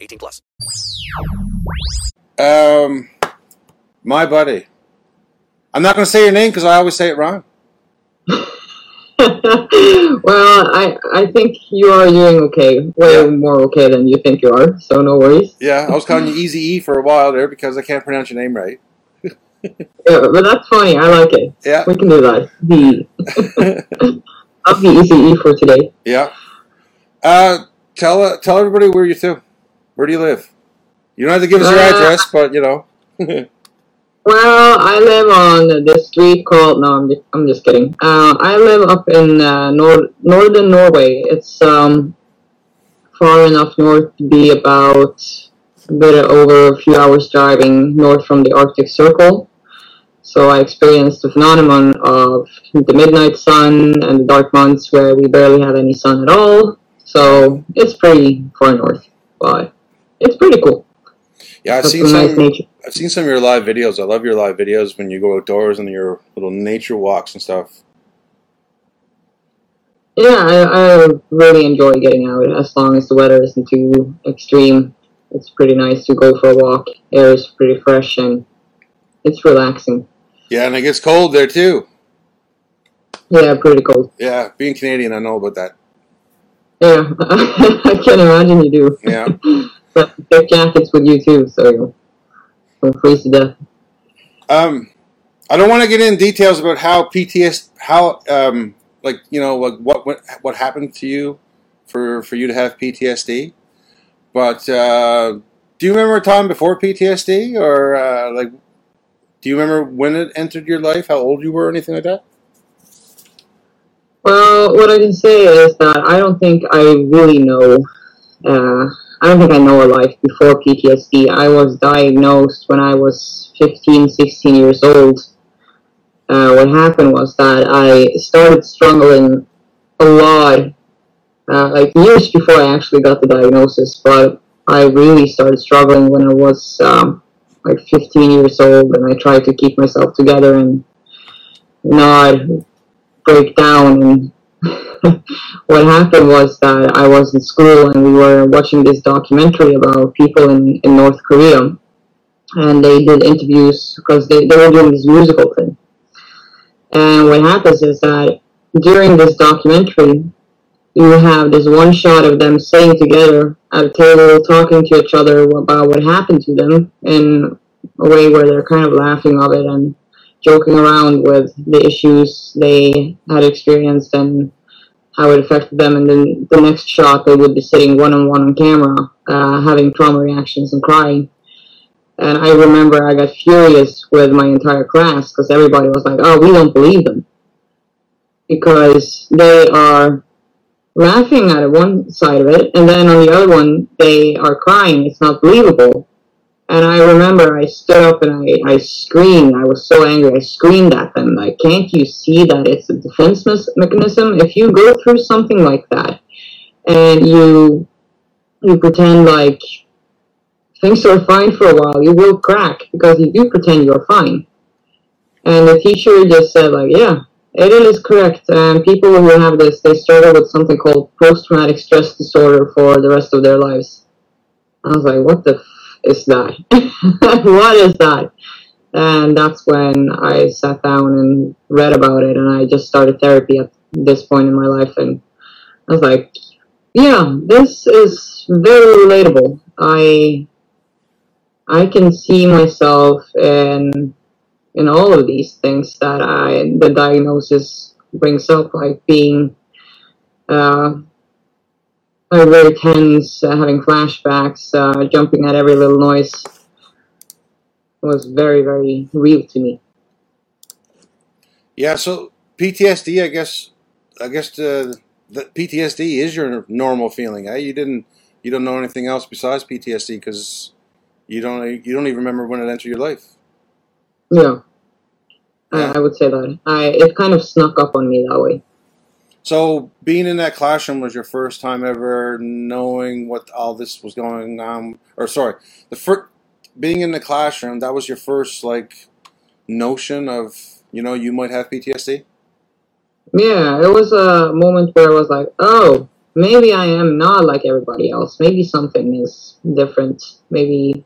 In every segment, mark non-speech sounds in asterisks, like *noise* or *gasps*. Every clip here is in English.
18 plus. Um, my buddy. I'm not going to say your name because I always say it wrong. *laughs* well, I I think you are doing okay, way Yeah. more okay than you think you are. So no worries. Yeah, I was calling you Easy E for a while there because I can't pronounce your name right. *laughs* Yeah, but that's funny. I like it. Yeah. We can do that. The *laughs* I'll be easy E for today. Yeah. Uh, tell uh, tell everybody where you're to. Where do you live? You don't have to give us your Uh, address, but you know. *laughs* Well, I live on this street called. No, I'm just, I'm just kidding. Uh, I live up in uh, nor- northern Norway. It's um far enough north to be about a bit over a few hours driving north from the Arctic Circle. So I experienced the phenomenon of the midnight sun and the dark months where we barely have any sun at all. So it's pretty far north, but it's pretty cool. Yeah, I've seen some nice some. nature. I've seen some of your live videos. I love your live videos when you go outdoors and your little nature walks and stuff. Yeah, I, I really enjoy getting out as long as the weather isn't too extreme. It's pretty nice to go for a walk. Air is pretty fresh and it's relaxing. Yeah, and it gets cold there too. Yeah, pretty cold. Yeah, being Canadian, I know about that. Yeah, *laughs* I can imagine you do. Yeah. *laughs* But thick jackets with you too, so you'll freeze to death. Um, I don't want to get in details about how PTS, how um, like you know, like what what what happened to you for for you to have PTSD. But uh, do you remember a time before PTSD, or uh, like, do you remember when it entered your life? How old you were, or anything like that? Well, what I can say is that I don't think I really know. Uh, I don't think I know a life before PTSD. I was diagnosed when I was 15, 16 years old. Uh, what happened was that I started struggling a lot, uh, like years before I actually got the diagnosis, but I really started struggling when I was um, like 15 years old, and I tried to keep myself together and not break down and *laughs* what happened was that I was in school and we were watching this documentary about people in, in North Korea and they did interviews because they, they were doing this musical thing. And what happens is that during this documentary you have this one shot of them sitting together at a table talking to each other about what happened to them in a way where they're kind of laughing of it and joking around with the issues they had experienced and how it affected them. And then the next shot, they would be sitting one on one on camera, uh, having trauma reactions and crying. And I remember I got furious with my entire class because everybody was like, oh, we don't believe them. Because they are laughing at one side of it, and then on the other one, they are crying. It's not believable. And I remember I stood up and I, I screamed. I was so angry. I screamed at them. Like, can't you see that it's a defense mechanism? If you go through something like that and you you pretend like things are fine for a while, you will crack because you do pretend you're fine. And the teacher just said, like, yeah, it is correct. And people who have this, they struggle with something called post-traumatic stress disorder for the rest of their lives. I was like, what the is that? *laughs* what is that? And that's when I sat down and read about it, and I just started therapy at this point in my life. And I was like, yeah, this is very relatable. I I can see myself in in all of these things that I the diagnosis brings up, like being uh, uh, very tense, uh, having flashbacks, uh, jumping at every little noise. was very very real to me. Yeah, so PTSD, I guess, I guess the, the PTSD is your normal feeling. Eh? You didn't, you don't know anything else besides PTSD because you don't, you don't even remember when it entered your life. Yeah, I, I would say that. I it kind of snuck up on me that way. So being in that classroom was your first time ever knowing what all this was going on, or sorry, the first being in the classroom that was your first like notion of you know you might have PTSD. Yeah, it was a moment where I was like, oh, maybe I am not like everybody else. Maybe something is different. Maybe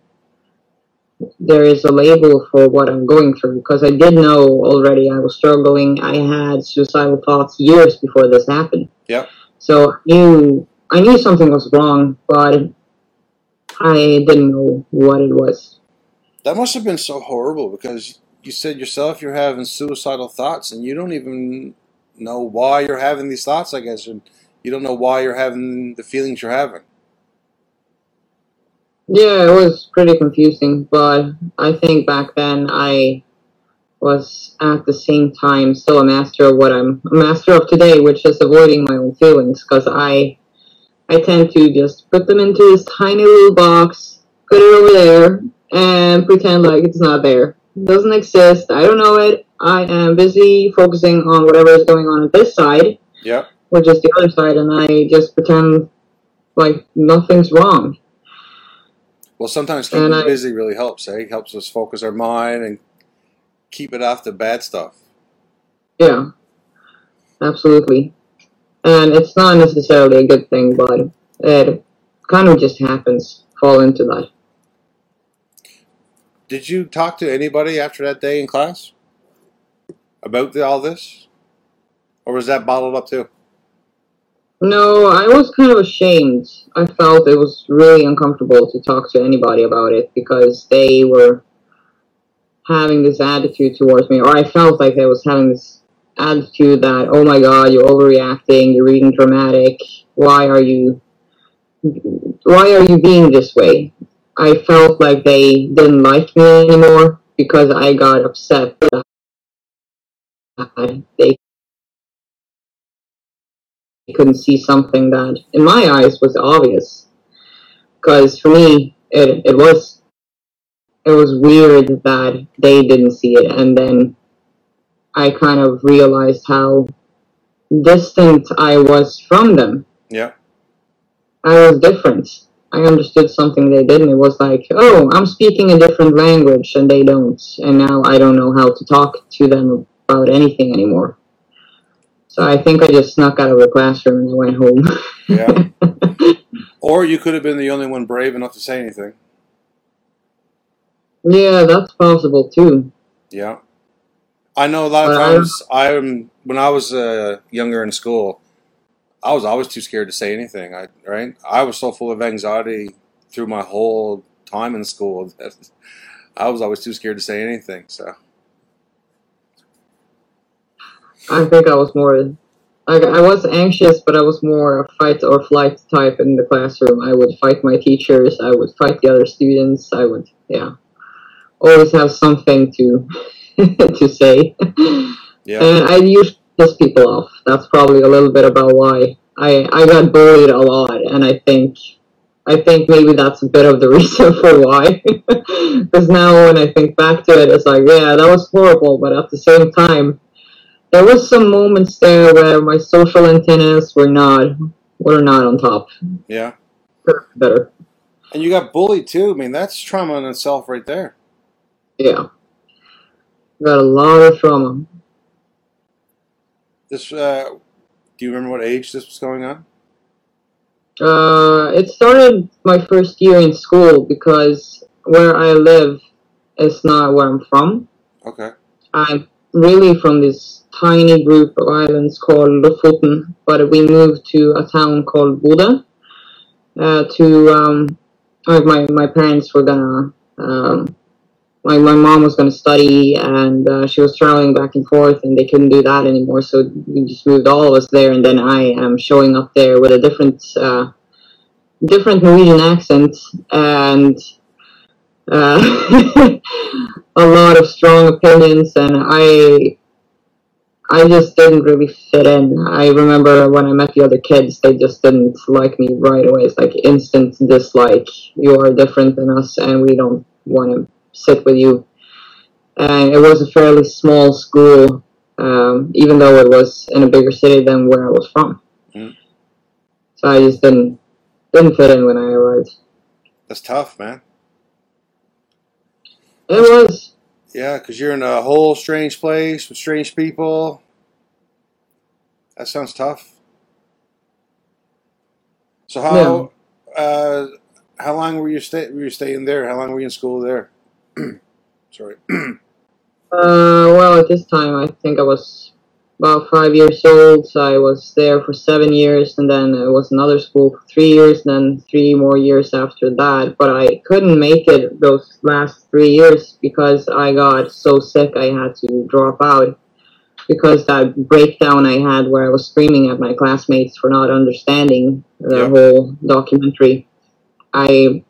there is a label for what I'm going through because I did know already I was struggling. I had suicidal thoughts years before this happened. Yep. So I knew I knew something was wrong, but I didn't know what it was. That must have been so horrible because you said yourself you're having suicidal thoughts and you don't even know why you're having these thoughts, I guess, and you don't know why you're having the feelings you're having. Yeah, it was pretty confusing, but I think back then I was at the same time still a master of what I'm a master of today, which is avoiding my own feelings because I I tend to just put them into this tiny little box, put it over there, and pretend like it's not there. It doesn't exist. I don't know it. I am busy focusing on whatever is going on at this side, yeah, which is the other side, and I just pretend like nothing's wrong. Well, sometimes keeping I- busy really helps, eh? Helps us focus our mind and keep it off the bad stuff. Yeah, absolutely. And it's not necessarily a good thing, but it kind of just happens. Fall into that. Did you talk to anybody after that day in class about the, all this, or was that bottled up too? No, I was kind of ashamed. I felt it was really uncomfortable to talk to anybody about it because they were having this attitude towards me, or I felt like they was having this attitude that, oh my god, you're overreacting, you're being dramatic, why are you why are you being this way? I felt like they didn't like me anymore because I got upset that they couldn't see something that, in my eyes, was obvious. Because for me, it, it was it was weird that they didn't see it, and then I kind of realized how distant I was from them. Yeah. I was different. I understood something they didn't. It was like, oh, I'm speaking a different language and they don't, and now I don't know how to talk to them about anything anymore. So I think I just snuck out of the classroom and went home. Yeah. *laughs* or you could have been the only one brave enough to say anything. yeah, that's possible too. Yeah. I know a lot of I- times I'm when I was uh, younger in school, I was always too scared to say anything. I right? I was so full of anxiety through my whole time in school *laughs* that I was always too scared to say anything. So I think I was more. I, I was anxious, but I was more a fight or flight type in the classroom. I would fight my teachers. I would fight the other students. I would, yeah, always have something to *laughs* to say. yeah, And I usually piss people off. That's probably a little bit about why I I got bullied a lot, and I think I think maybe that's a bit of the *laughs* reason for why. *laughs* Because now when I think back to it, it's like, yeah, that was horrible, but at the same time, there was some moments there where my social antennas were not were not on top. yeah. Better, And you got bullied too. I mean, that's trauma in itself, right there. yeah. Got a lot of trauma. This. Uh, do you remember what age this was going on? Uh, it started my first year in school because where I live is not where I'm from. Okay. I'm really from this tiny group of islands called Lofoten, but we moved to a town called Bodø uh, to um, my my parents were gonna um, my my mom was gonna study and uh, she was traveling back and forth and they couldn't do that anymore so we just moved all of us there and then I am showing up there with a different uh, different Norwegian accent and uh, *laughs* a lot of strong opinions and I I just didn't really fit in. I remember when I met the other kids, they just didn't like me right away. It's like instant dislike. You are different than us, and we don't want to sit with you. And it was a fairly small school, um, even though it was in a bigger city than where I was from. Mm. So I just didn't didn't fit in when I arrived. That's tough, man. It was Yeah, because you're in a whole strange place with strange people. That sounds tough. So how uh, how long were you stay were you staying there? How long were you in school there? *clears throat* Sorry. *clears throat* Uh, well, at this time, I think I was about five years old. So I was there for seven years, and then it was another school for three years, then three more years after that. But I couldn't make it those last three years because I got so sick I had to drop out. Because that breakdown I had where I was screaming at my classmates for not understanding the Yeah. whole documentary, I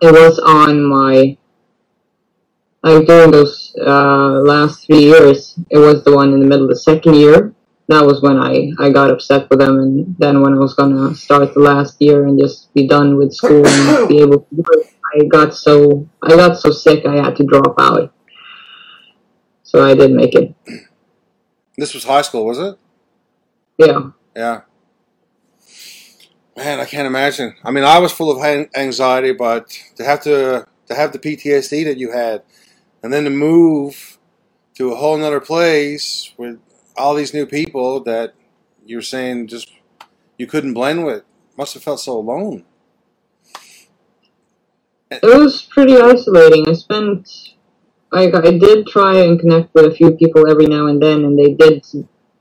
it was on my like during those uh, last three years, it was the one in the middle of the second year. That was when I, I got upset with them, and then when I was gonna start the last year and just be done with school and *coughs* be able to work, I got so I got so sick I had to drop out. So I didn't make it. This was high school, was it? Yeah, Yeah. Man, I can't imagine. I mean, I was full of anxiety, but to have to to have the PTSD that you had, and then to move to a whole nother place with all these new people that you're saying just you couldn't blend with, must have felt so alone. it was pretty isolating. I spent like I did try and connect with a few people every now and then, and they did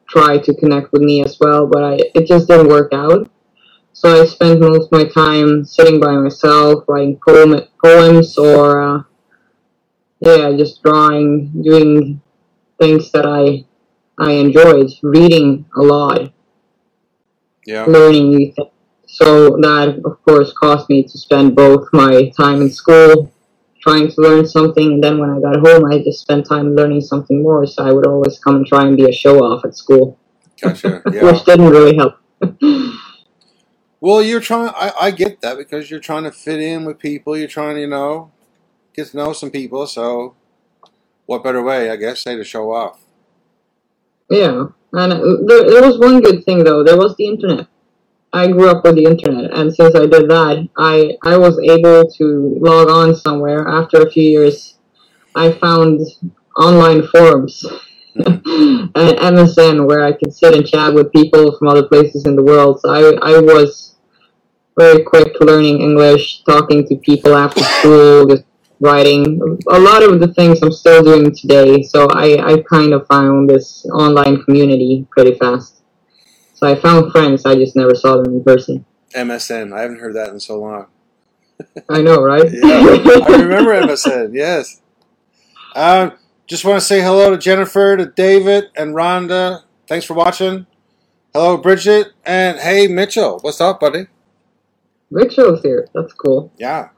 try to connect with me as well, but I it just didn't work out. So I spent most of my time sitting by myself, writing poem, poems, or uh, yeah, just drawing, doing things that I I enjoyed, reading a lot, Yeah. learning new things. So that, of course, caused me to spend both my time in school trying to learn something, and then when I got home, I just spent time learning something more. So I would always come and try and be a show off at school, Gotcha. *laughs* Yeah. which didn't really help. *laughs* Well, you're trying. I, I get that because you're trying to fit in with people. You're trying to, you know, get to know some people. So, what better way, I guess, say to show off? Yeah, and there, there was one good thing though. There was the internet. I grew up with the internet, and since I did that, I I was able to log on somewhere. After a few years, I found online forums *laughs* and MSN where I could sit and chat with people from other places in the world. So I I was very quick learning English, talking to people after school, just writing a lot of the things I'm still doing today. So I, I kind of found this online community pretty fast. So I found friends, I just never saw them in person. MSN. I haven't heard that in so long. *laughs* I know, right? Yeah, I remember MSN. Yes. Um, just want to say hello to Jennifer, to David, and Rhonda. Thanks for watching. Hello, Bridget, and hey, Mitchell. What's up, buddy? Mitchell's here. That's cool. Yeah.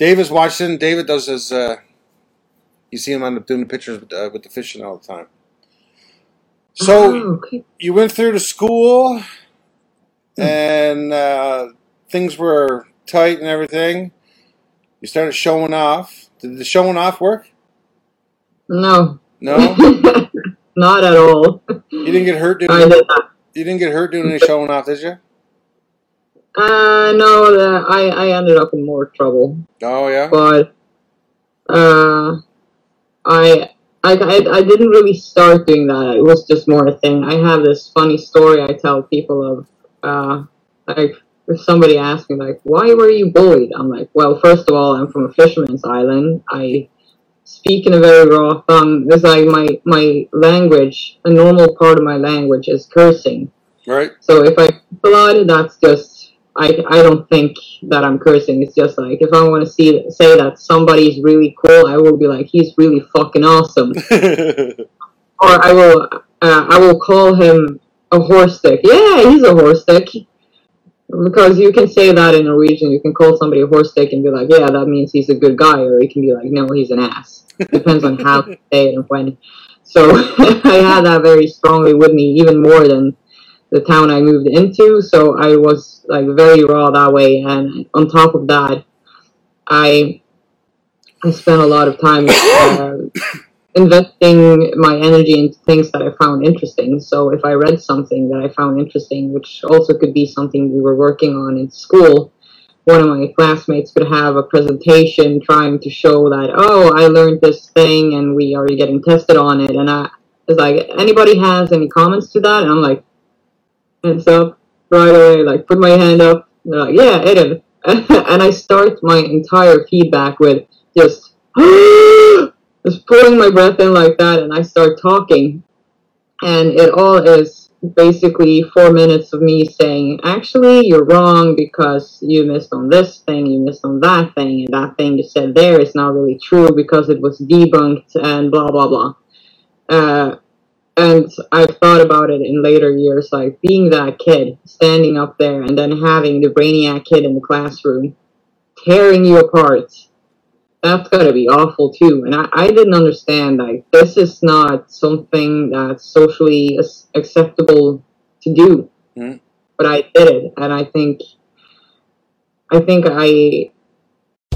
David's watching. David does his. Uh, you see him on the, doing the pictures with, uh, with the fishing all the time. So Oh, okay. you went through to school, and uh, things were tight and everything. You started showing off. Did the showing off work? No. No, *laughs* Not at all. you didn't get hurt doing. I did not. You didn't get hurt doing any showing off, did you? Uh, no, the, I, I ended up in more trouble. Oh yeah. but uh, I, I I I didn't really start doing that. It was just more a thing. I have this funny story I tell people of. Uh, like if somebody asks me like, "Why were you bullied?" I'm like, "Well, first of all, I'm from a fisherman's island. I speak in a very raw tongue. It's like my my language. A normal part of my language is cursing. Right. So if I blood, that's just I, I don't think that I'm cursing. It's just like if I want to see say that somebody's really cool, I will be like he's really fucking awesome, *laughs* or I will uh, I will call him a horse stick. Yeah, he's a horse stick. Because you can say that in Norwegian, you can call somebody a horse stick and be like, yeah, that means he's a good guy, or you can be like, no, he's an ass. Depends on how *laughs* to say it and when. So *laughs* I had that very strongly with me, even more than the town I moved into. So I was like very raw that way, and on top of that, I I spent a lot of time uh, *coughs* investing my energy into things that I found interesting. So if I read something that I found interesting, which also could be something we were working on in school, one of my classmates could have a presentation trying to show that, oh, I learned this thing and we are getting tested on it. And I was like, anybody has any comments to that? And I'm like, hands up right away, like put my hand up. Like, yeah, Eden. *laughs* and I start my entire feedback with just, *gasps* just pulling my breath in like that, and I start talking. And it all is basically four minutes of me saying, actually, you're wrong because you missed on this thing, you missed on that thing, and that thing you said there is not really true because it was debunked, and blah, blah, blah. Uh, and I've thought about it in later years, like being that kid, standing up there, and then having the brainiac kid in the classroom tearing you apart. That's gotta be awful too. And I, I didn't understand, like, this is not something that's socially acceptable to do. Mm-hmm. But I did it, and I think, I think I.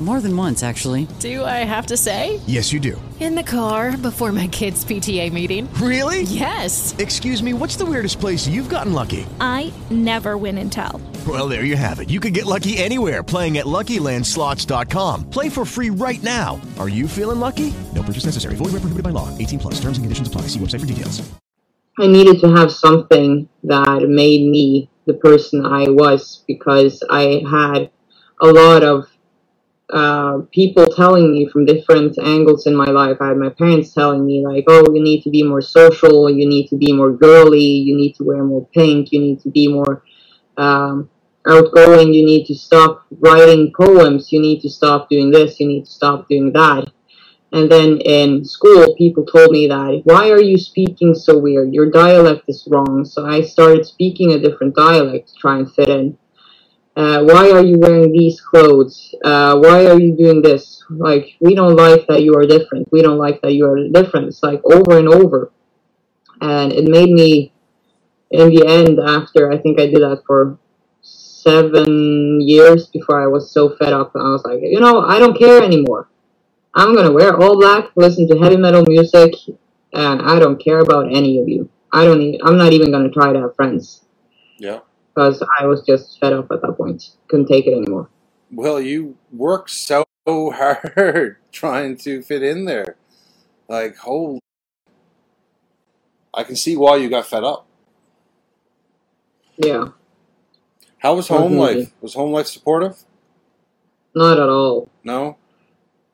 More than once, actually. Do I have to say? Yes, you do. In the car before my kids' PTA meeting. Really? Yes. Excuse me, what's the weirdest place you've gotten lucky? I never win and tell. Well, there you have it. You can get lucky anywhere playing at LuckyLandSlots.com. Play for free right now. Are you feeling lucky? No purchase necessary. Void where prohibited by law. 18 plus. Terms and conditions apply. See website for details. I needed to have something that made me the person I was because I had a lot of uh, people telling me from different angles in my life. I had my parents telling me like, "Oh, you need to be more social. You need to be more girly. You need to wear more pink. You need to be more um, outgoing. You need to stop writing poems. You need to stop doing this. You need to stop doing that." And then in school, people told me that, "Why are you speaking so weird? Your dialect is wrong." So I started speaking a different dialect to try and fit in. Uh, why are you wearing these clothes? Uh, why are you doing this? Like, we don't like that you are different. We don't like that you are different. It's like over and over. And it made me, in the end, after I think I did that for seven years before I was so fed up, I was like, you know, I don't care anymore. I'm gonna wear all black, listen to heavy metal music, and I don't care about any of you. I don't even, I'm not even gonna try to have friends. Yeah because I was just fed up at that point. Couldn't take it anymore. Well, you worked so hard *laughs* trying to fit in there. Like, holy. I can see why you got fed up. Yeah. How was home life? Was home life supportive? Not at all. No?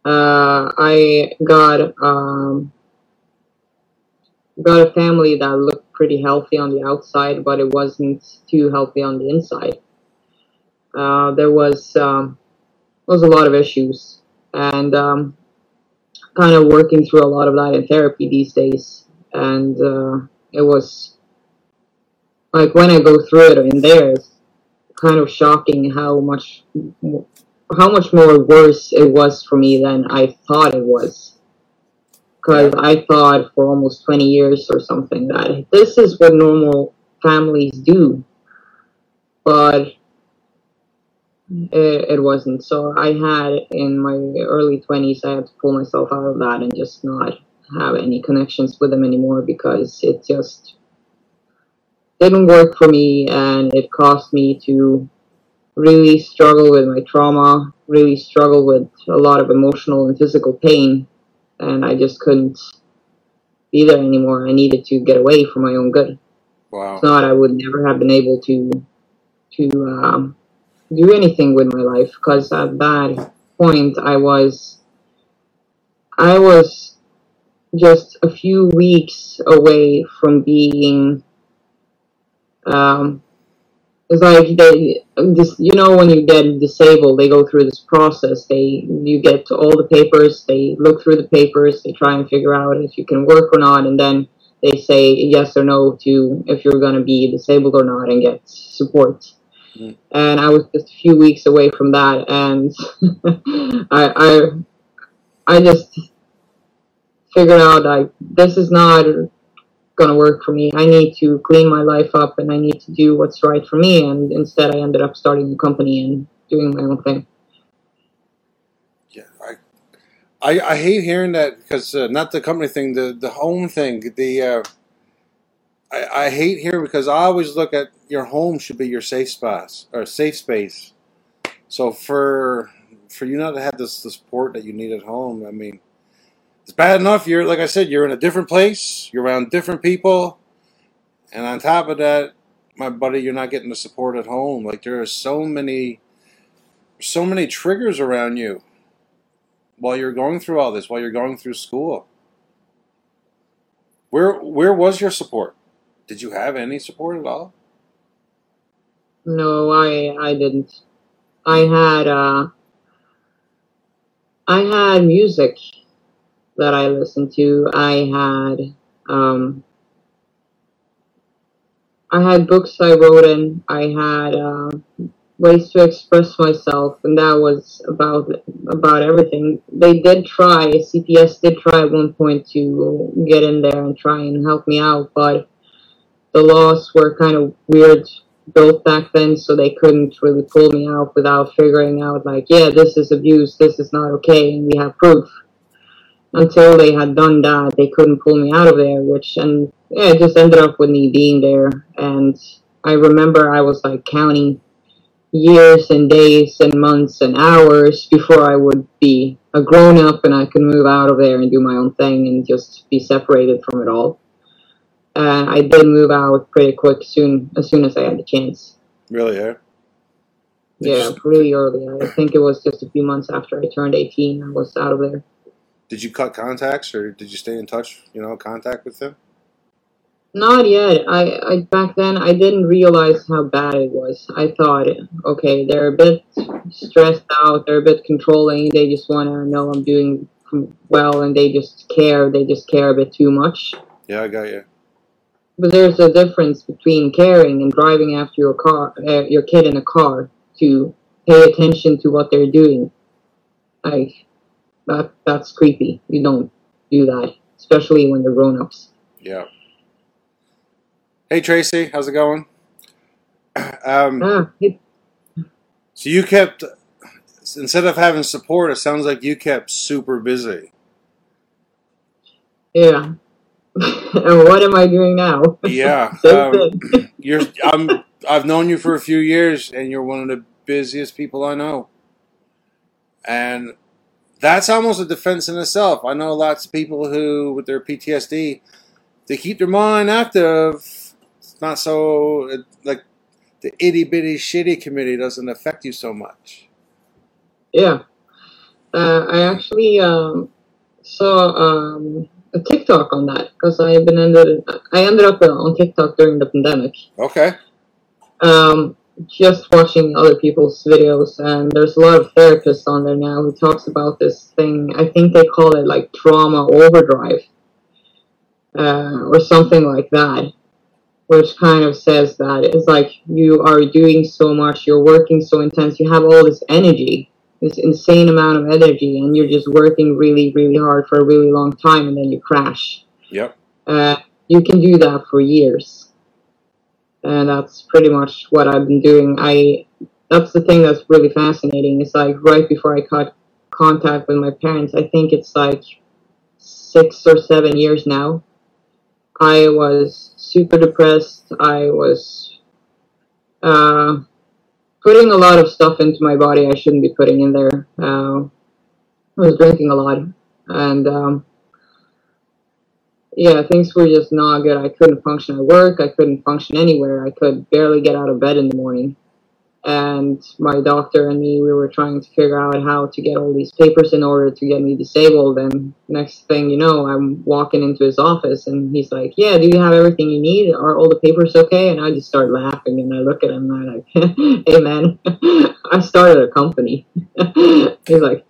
Uh, I got um, got a family that looked pretty healthy on the outside, but it wasn't too healthy on the inside. Uh, there was um, was a lot of issues, and um, kind of working through a lot of that in therapy these days. And uh, it was like when I go through it in there, it's kind of shocking how much how much more worse it was for me than I thought it was because I thought for almost 20 years or something that this is what normal families do. But it, it, wasn't. So I had in my early 20s, I had to pull myself out of that and just not have any connections with them anymore because it just didn't work for me and it caused me to really struggle with my trauma, really struggle with a lot of emotional and physical pain and I just couldn't be there anymore. I needed to get away for my own good. Wow. If not, I would never have been able to to um, do anything with my life because at that point I was I was just a few weeks away from being um, it's like they this you know when you get disabled they go through this process they you get all the papers they look through the papers they try and figure out if you can work or not and then they say yes or no to if you're going to be disabled or not and get support mm. and i was just a few weeks away from that and *laughs* i i i just figured out like this is not going to work for me. I need to clean my life up and I need to do what's right for me. And instead, I ended up starting a company and doing my own thing. Yeah, I, I, I hate hearing that because uh, not the company thing, the the home thing. The uh, I, I hate hearing because I always look at your home should be your safe space or safe space. So for for you not to have this the support that you need at home, I mean it's bad enough you're like I said, you're in a different place, you're around different people, and on top of that, my buddy, you're not getting the support at home. Like there are so many so many triggers around you while you're going through all this, while you're going through school. Where where was your support? Did you have any support at all? No, I I didn't. I had uh I had music that I listened to. I had um, I had books I wrote in. I had uh, ways to express myself, and that was about about everything. They did try. CPS did try at one point to get in there and try and help me out, but the laws were kind of weird built back then, so they couldn't really pull me out without figuring out like, yeah, this is abuse, this is not okay, and we have proof until they had done that, they couldn't pull me out of there, which, and yeah, it just ended up with me being there. And I remember I was like counting years and days and months and hours before I would be a grown up and I could move out of there and do my own thing and just be separated from it all. Uh, I did move out pretty quick soon, as soon as I had the chance. Really, yeah? Yeah, really early. I think it was just a few months after I turned 18, I was out of there did you cut contacts or did you stay in touch? You know, contact with them? Not yet. I, I back then I didn't realize how bad it was. I thought, okay, they're a bit stressed out. They're a bit controlling. They just want to know I'm doing well, and they just care. They just care a bit too much. Yeah, I got you. But there's a difference between caring and driving after your car, uh, your kid in a car, to pay attention to what they're doing. Like that that's creepy. You don't do that, especially when they're grown ups. Yeah. Hey Tracy, how's it going? *clears throat* Um, ah, so you kept instead of having support, it sounds like you kept super busy. Yeah. *laughs* and what am I doing now? Yeah. *laughs* um, *laughs* you're I'm I've known you for a few years and you're one of the busiest people I know. And that's almost a defense in itself. I know lots of people who, with their PTSD, they keep their mind active. It's not so like the itty bitty shitty committee doesn't affect you so much. Yeah, uh, I actually um, saw um, a TikTok on that because I been ended I ended up on TikTok during the pandemic. Okay. Um, just watching other people's videos and there's a lot of therapists on there now who talks about this thing. I think they call it like trauma overdrive uh, or something like that which kind of says that it's like you are doing so much you're working so intense you have all this energy this insane amount of energy and you're just working really really hard for a really long time and then you crash. Yep. Uh, you can do that for years and that's pretty much what I've been doing. I that's the thing that's really fascinating. It's like right before I cut contact with my parents, I think it's like six or seven years now. I was super depressed. I was uh, putting a lot of stuff into my body I shouldn't be putting in there. Uh, I was drinking a lot, and um, yeah, things were just not good. I couldn't function at work. I couldn't function anywhere. I could barely get out of bed in the morning. and my doctor and me we were trying to figure out how to get all these papers in order to get me disabled and next thing you know i'm walking into his office and he's like yeah do you have everything you need are all the papers okay and i just start laughing and i look at him and i'm like *laughs* hey man *laughs* i started a company *laughs* he's like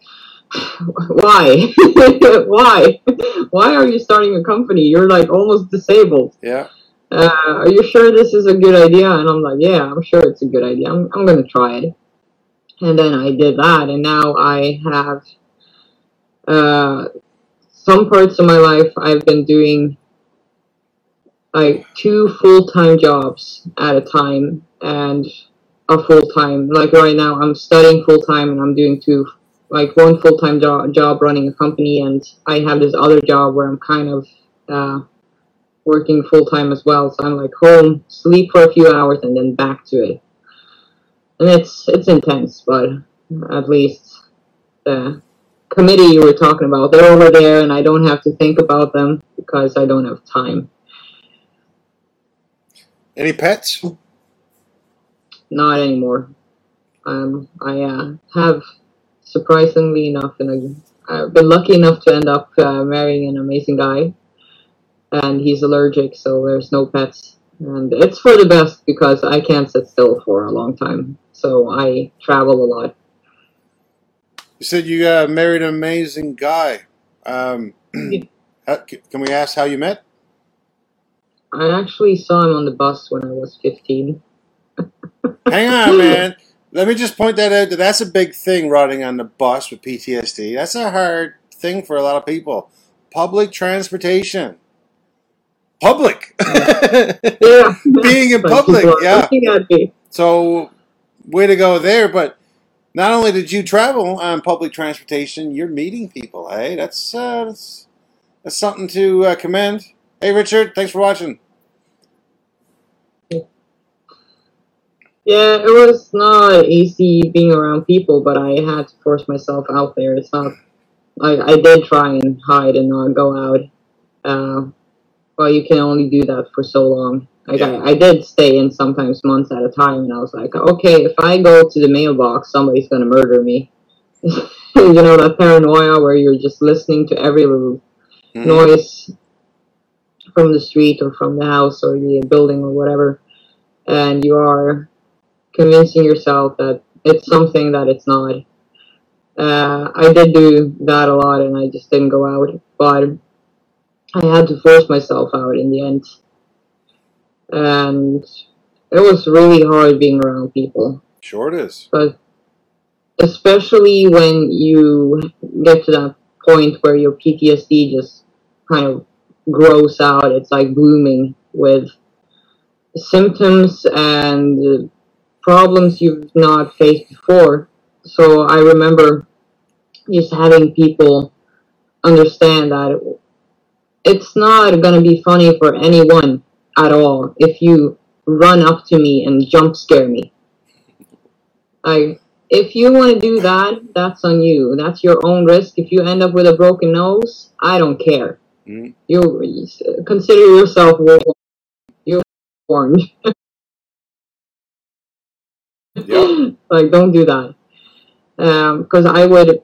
*laughs* why *laughs* why why are you starting a company you're like almost disabled Yeah. uh, are you sure this is a good idea? And I'm like, yeah, I'm sure it's a good idea. I'm, I'm going to try it. And then I did that, and now I have uh, some parts of my life I've been doing like two full time jobs at a time and a full time. Like right now, I'm studying full time and I'm doing two, like one full time jo- job running a company, and I have this other job where I'm kind of. Uh, working full time as well. So I'm like home, sleep for a few hours, and then back to it. And it's it's intense, but at least the committee you were talking about, they're over there, and I don't have to think about them because I don't have time. Any pets? Not anymore. Um, I uh, have surprisingly enough, and I've been lucky enough to end up uh, marrying an amazing guy and he's allergic, so there's no pets. And it's for the best because I can't sit still for a long time, so I travel a lot. You said you uh, married an amazing guy. Um, *clears throat* how- can we ask how you met? I actually saw him on the bus when I was 15. *laughs* Hang on, man. Let me just point that out. That that's a big thing. Riding on the bus with PTSD. That's a hard thing for a lot of people. Public transportation. Public. *laughs* Yeah, Being in public, yeah. looking at me. So, way to go there. But not only did you travel on public transportation, you're meeting people. Hey, that's uh, that's, that's something to uh, commend. Hey, Richard, thanks for watching. Yeah, it was not easy being around people, but I had to force myself out there. It's not. I, I did try and hide and not go out. Uh, well, you can only do that for so long. Like Yeah. I, I did stay in sometimes months at a time, and I was like, okay, if I go to the mailbox, somebody's gonna murder me. *laughs* you know that paranoia where you're just listening to every little Mhm. noise from the street or from the house or the building or whatever, and you are convincing yourself that it's something that it's not. Uh, I did do that a lot, and I just didn't go out, but I had to force myself out in the end, and it was really hard being around people Sure, it is. but especially when you get to that point where your PTSD just kind of grows out, it's like blooming with symptoms and problems you've not faced before. So I remember just having people understand that it's not going to be funny for anyone at all if you run up to me and jump scare me. Like, if you want to do that, that's on you. That's your own risk. If you end up with a broken nose, I don't care. Mhm. You consider yourself warned. You're warned. *laughs* Yeah. *clears throat* like, don't do that. Because I would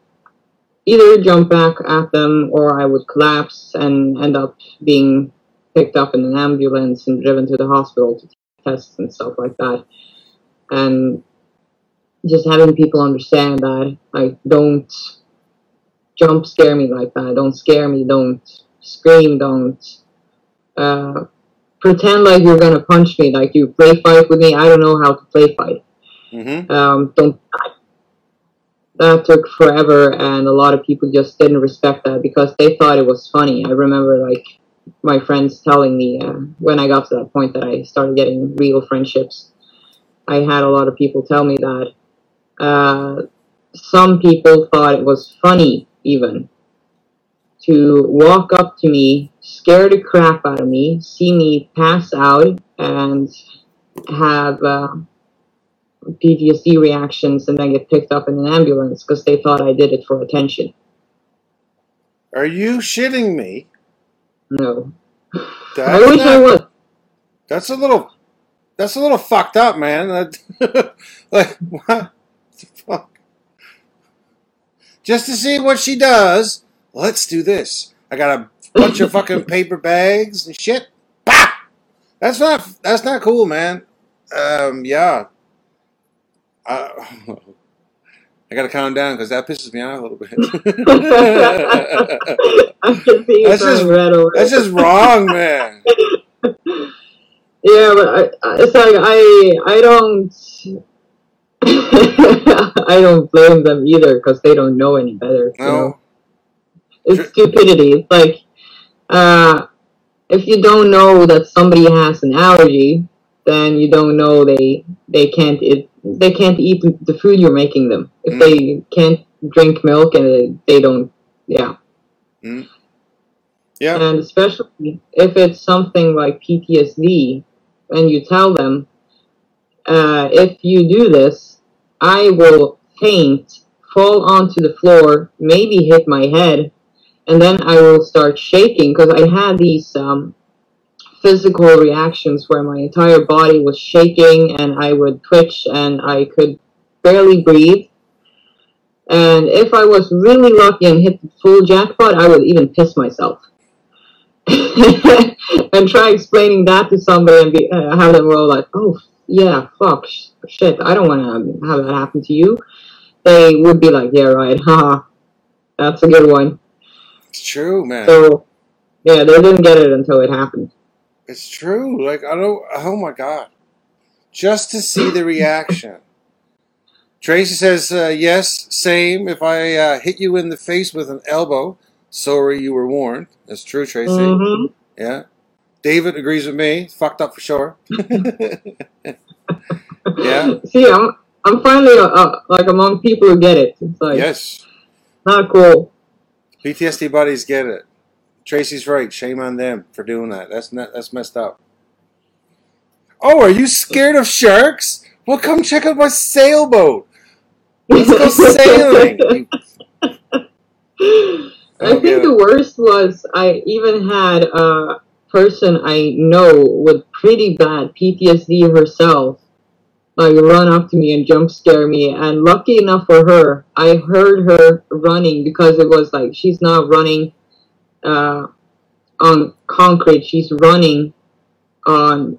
either jump back at them or I would collapse and end up being picked up in an ambulance and driven to the hospital to take tests and stuff like that. And just having people understand that, like, don't jump scare me like that. Don't scare me. Don't scream. Don't uh, pretend like you're gonna punch me. Like you play fight with me. I don't know how to play fight. Mm-hmm. Um, don't. That took forever, and a lot of people just didn't respect that because they thought it was funny. I remember like my friends telling me uh, when I got to that point that I started getting real friendships. I had a lot of people tell me that uh, some people thought it was funny even to walk up to me, scare the crap out of me, see me pass out, and have uh, PTSD reactions, and then get picked up in an ambulance because they thought I did it for attention. Are you shitting me? No, That's I wish I was. That's a little That's a little fucked up, man. *laughs* Like, what the fuck? Just to see what she does, let's do this. I got a bunch of fucking *laughs* paper bags and shit. Bah! That's not that's not cool, man. Um, yeah. *sighs* I gotta calm down because that pisses me off a little bit. *laughs* That's just that's just wrong, man. *laughs* Yeah, but I, it's like I I don't *laughs* I don't blame them either because they don't know any better. know? No, It's stupidity. It's like uh, if you don't know that somebody has an allergy, then you don't know they they can't eat they can't eat the- food you're making them. If Mm. they can't drink milk and they don't, yeah. yeah, And especially if it's something like PTSD, and you tell them, uh, if you do this, I will faint, fall onto the floor, maybe hit my head, and then I will start shaking because I had these um, physical reactions where my entire body was shaking and I would twitch and I could barely breathe. And if I was really lucky and hit the full jackpot, I would even piss myself. *laughs* and try explaining that to somebody and be, uh, have them roll like, oh, yeah, fuck, sh- shit, I don't want to have that happen to you. They would be like, yeah, right, *laughs* haha, that's a good one. it's true, man. So, yeah, they didn't get it until it happened. It's true. Like I don't. Oh my god! Just to see the reaction. Tracy says, uh, "Yes, same. If I uh, hit you in the face with an elbow, sorry, you were warned." That's true, Tracy. Mhm. Yeah. David agrees with me. Fucked up for sure. *laughs* yeah. See, I'm, I'm finally uh, uh, like among people who get it. It's like, Yes. not cool. PTSD buddies get it. Tracy's right. Shame on them for doing that. That's not. That's messed up. Oh, are you scared of sharks? Well, come check out my sailboat. Let's go sailing. *laughs* I oh, think the worst was I even had a person I know with pretty bad PTSD herself, like run up to me and jump scare me. And lucky enough for her, I heard her running because it was like she's not running uh, on concrete; she's running on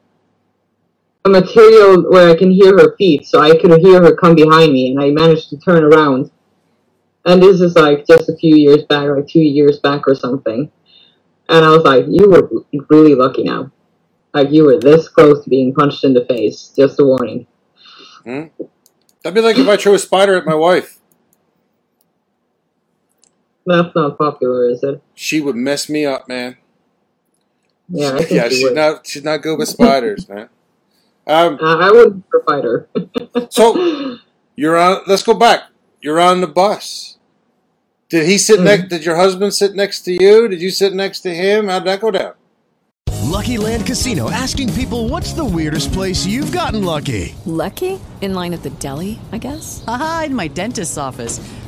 a material where I can hear her feet, so I could hear her come behind me, and I managed to turn around. And this is like just a few years back, like two years back or something. And I was like, you were really lucky now. Like you were this close to being punched in the face. Just a warning. Hmm? That'd be like if I threw a spider at my wife. That's not popular, is it? She would mess me up, man. Yeah, I *laughs* think yeah, she she's would. not. She's not good with spiders, man. Um, *laughs* Uh, I would fight her. *laughs* so you're on. Let's go back. You're on the bus. Did he sit Hmm. next? Did your husband sit next to you? Did you sit next to him? How'd that go down? Lucky Land Casino asking people what's the weirdest place you've gotten lucky? Lucky? In line at the deli, I guess? Aha, in my dentist's office.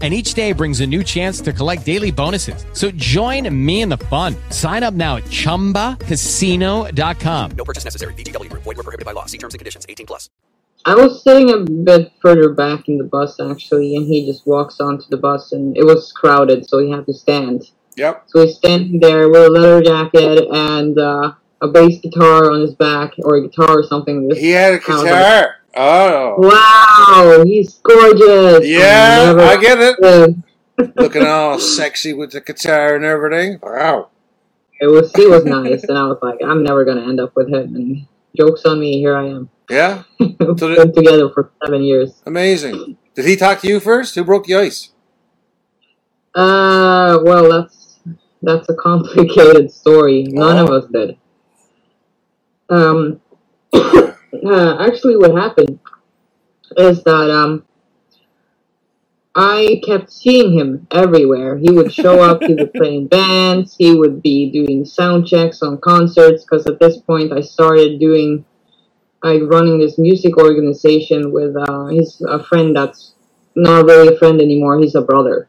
And each day brings a new chance to collect daily bonuses. So join me in the fun. Sign up now at chumbacasino.com. No purchase necessary. VGW Group. Void were prohibited by law. See terms and conditions. 18 plus. I was sitting a bit further back in the bus actually, and he just walks onto the bus, and it was crowded, so he had to stand. Yep. So he's standing there with a leather jacket and uh, a bass guitar on his back, or a guitar or something. This He had a sounds guitar. Oh. Wow, he's gorgeous. Yeah, never I get it. *laughs* Looking all sexy with the guitar and everything. Wow. It was he was nice, and I was like, I'm never gonna end up with him. And jokes on me, here I am. Yeah. *laughs* So been together for seven years. Amazing. Did he talk to you first? Who broke the ice? Uh, well, that's that's a complicated story. None of us did. Um, *coughs* *coughs* uh, actually, what happened is that um, I kept seeing him everywhere. He would show up. he would play in bands. He would be doing sound checks on concerts. Because at this point, I started doing, like, running this music organization with. Uh, he's a friend that's not really a friend anymore. He's a brother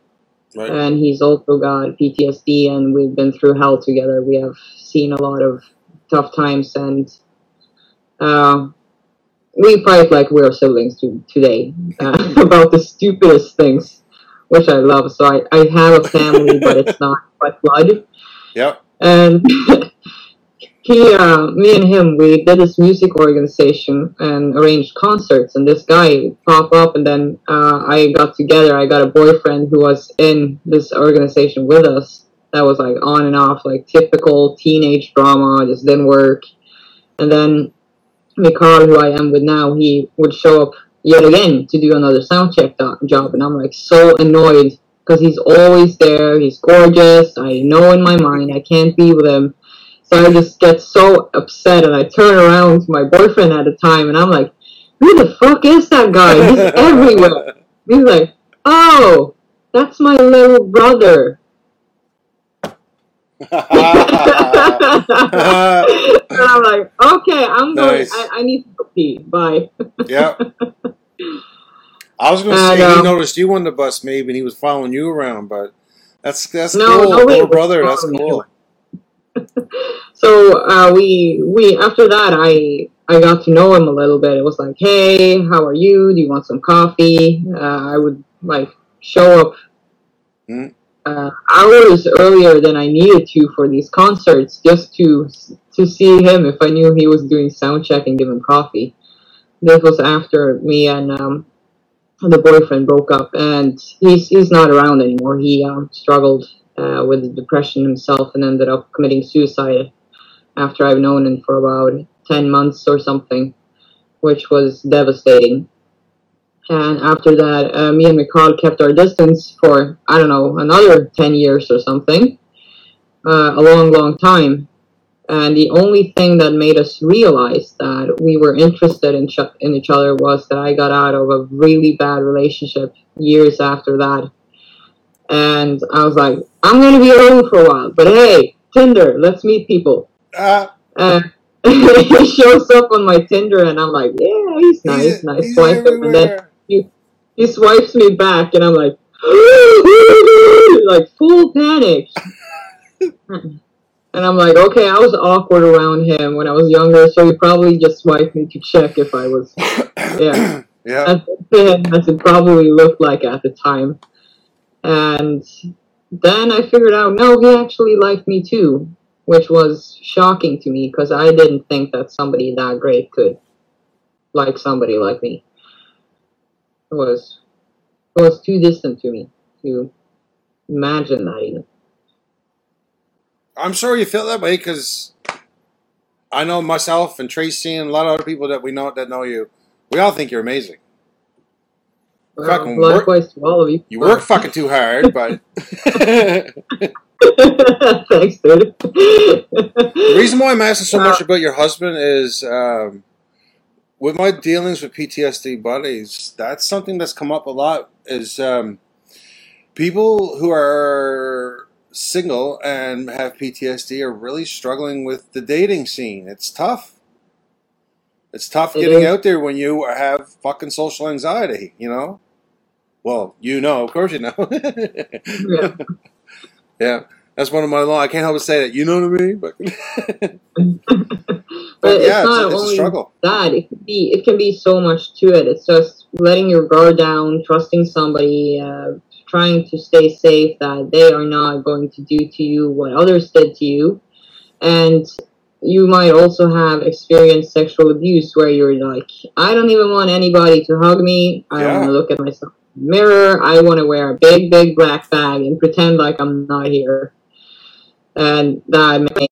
Right. and he's also got PTSD, and we've been through hell together. We have seen a lot of tough times, and uh, we fight like we're siblings to, today uh, *laughs* about the stupidest things, which I love. So I, I have a family, but it's not *laughs* by blood. Yep. And *laughs* he, uh, me and him, we did this music organization and arranged concerts. And this guy would pop up, and then uh, I got together. I got a boyfriend who was in this organization with us. That was like on and off, like typical teenage drama. Just didn't work. And then Mikal, who I am with now, he would show up yet again to do another sound check job, and I'm like so annoyed because he's always there. He's gorgeous. I know in my mind I can't be with him. So I just get so upset and I turn around to my boyfriend at the time and I'm like, who the fuck is that guy? He's *laughs* everywhere. He's like, oh, that's my little brother. And I'm like, okay, I'm going, I, I need to pee. Bye. Yep. *laughs* I was gonna And, say he um, noticed you on the bus maybe and he was following you around, but that's that's No, cool. Little brother, that's cool. *laughs* So uh, we we after that I I got to know him a little bit. It was like, hey, how are you? Do you want some coffee? Uh, I would like show up Hmm. Uh, hours earlier than I needed to for these concerts just to to see him if I knew he was doing sound check and give him coffee. This was after me and um, the boyfriend broke up, and he's he's not around anymore. He um, struggled uh, with depression himself and ended up committing suicide after I've known him for about 10 months or something, which was devastating. And after that, uh, me and Mikal kept our distance for, I don't know, another 10 years or something. Uh, a long, long time. And the only thing that made us realize that we were interested in, ch- in each other was that I got out of a really bad relationship years after that. And I was like, I'm going to be alone for a while, but hey, Tinder, let's meet people. Ah, And *laughs* he shows up on my Tinder, and I'm like, yeah, he's nice, he's, nice. he's and then. He, he swipes me back, and I'm like, *gasps* like full panic. and I'm like, okay, I was awkward around him when I was younger, so he probably just swiped me to check if I was, *coughs* yeah. Yeah. That's as it probably looked like at the time. And then I figured out, no, he actually liked me too, which was shocking to me because I didn't think that somebody that great could like somebody like me. Was it was too distant to me to imagine that even. I'm sure you feel that way because I know myself and Tracy and a lot of other people that we know that know you. We all think you're amazing. Well, Fucking work- likewise to all of you. You work fucking too hard, but *laughs* *laughs* Thanks, dude. the reason why I'm asking so much Uh, about your husband is um, with my dealings with PTSD buddies. That's something that's come up a lot. Is um, people who are single and have PTSD are really struggling with the dating scene. It's tough. It's tough It getting out there when you have fucking social anxiety. You know. Well, you know, of course you know. *laughs* yeah. yeah, that's one of my law. I can't help but say that. You know what I mean? *laughs* But, But it's yeah, it's, not a, it's a only struggle. that it can be it can be so much to it it's just letting your guard down trusting somebody uh, trying to stay safe that they are not going to do to you what others did to you and you might also have experienced sexual abuse where you're like i don't even want anybody to hug me i don't Yeah. want to look at myself in the mirror i want to wear a big big black bag and pretend like i'm not here and that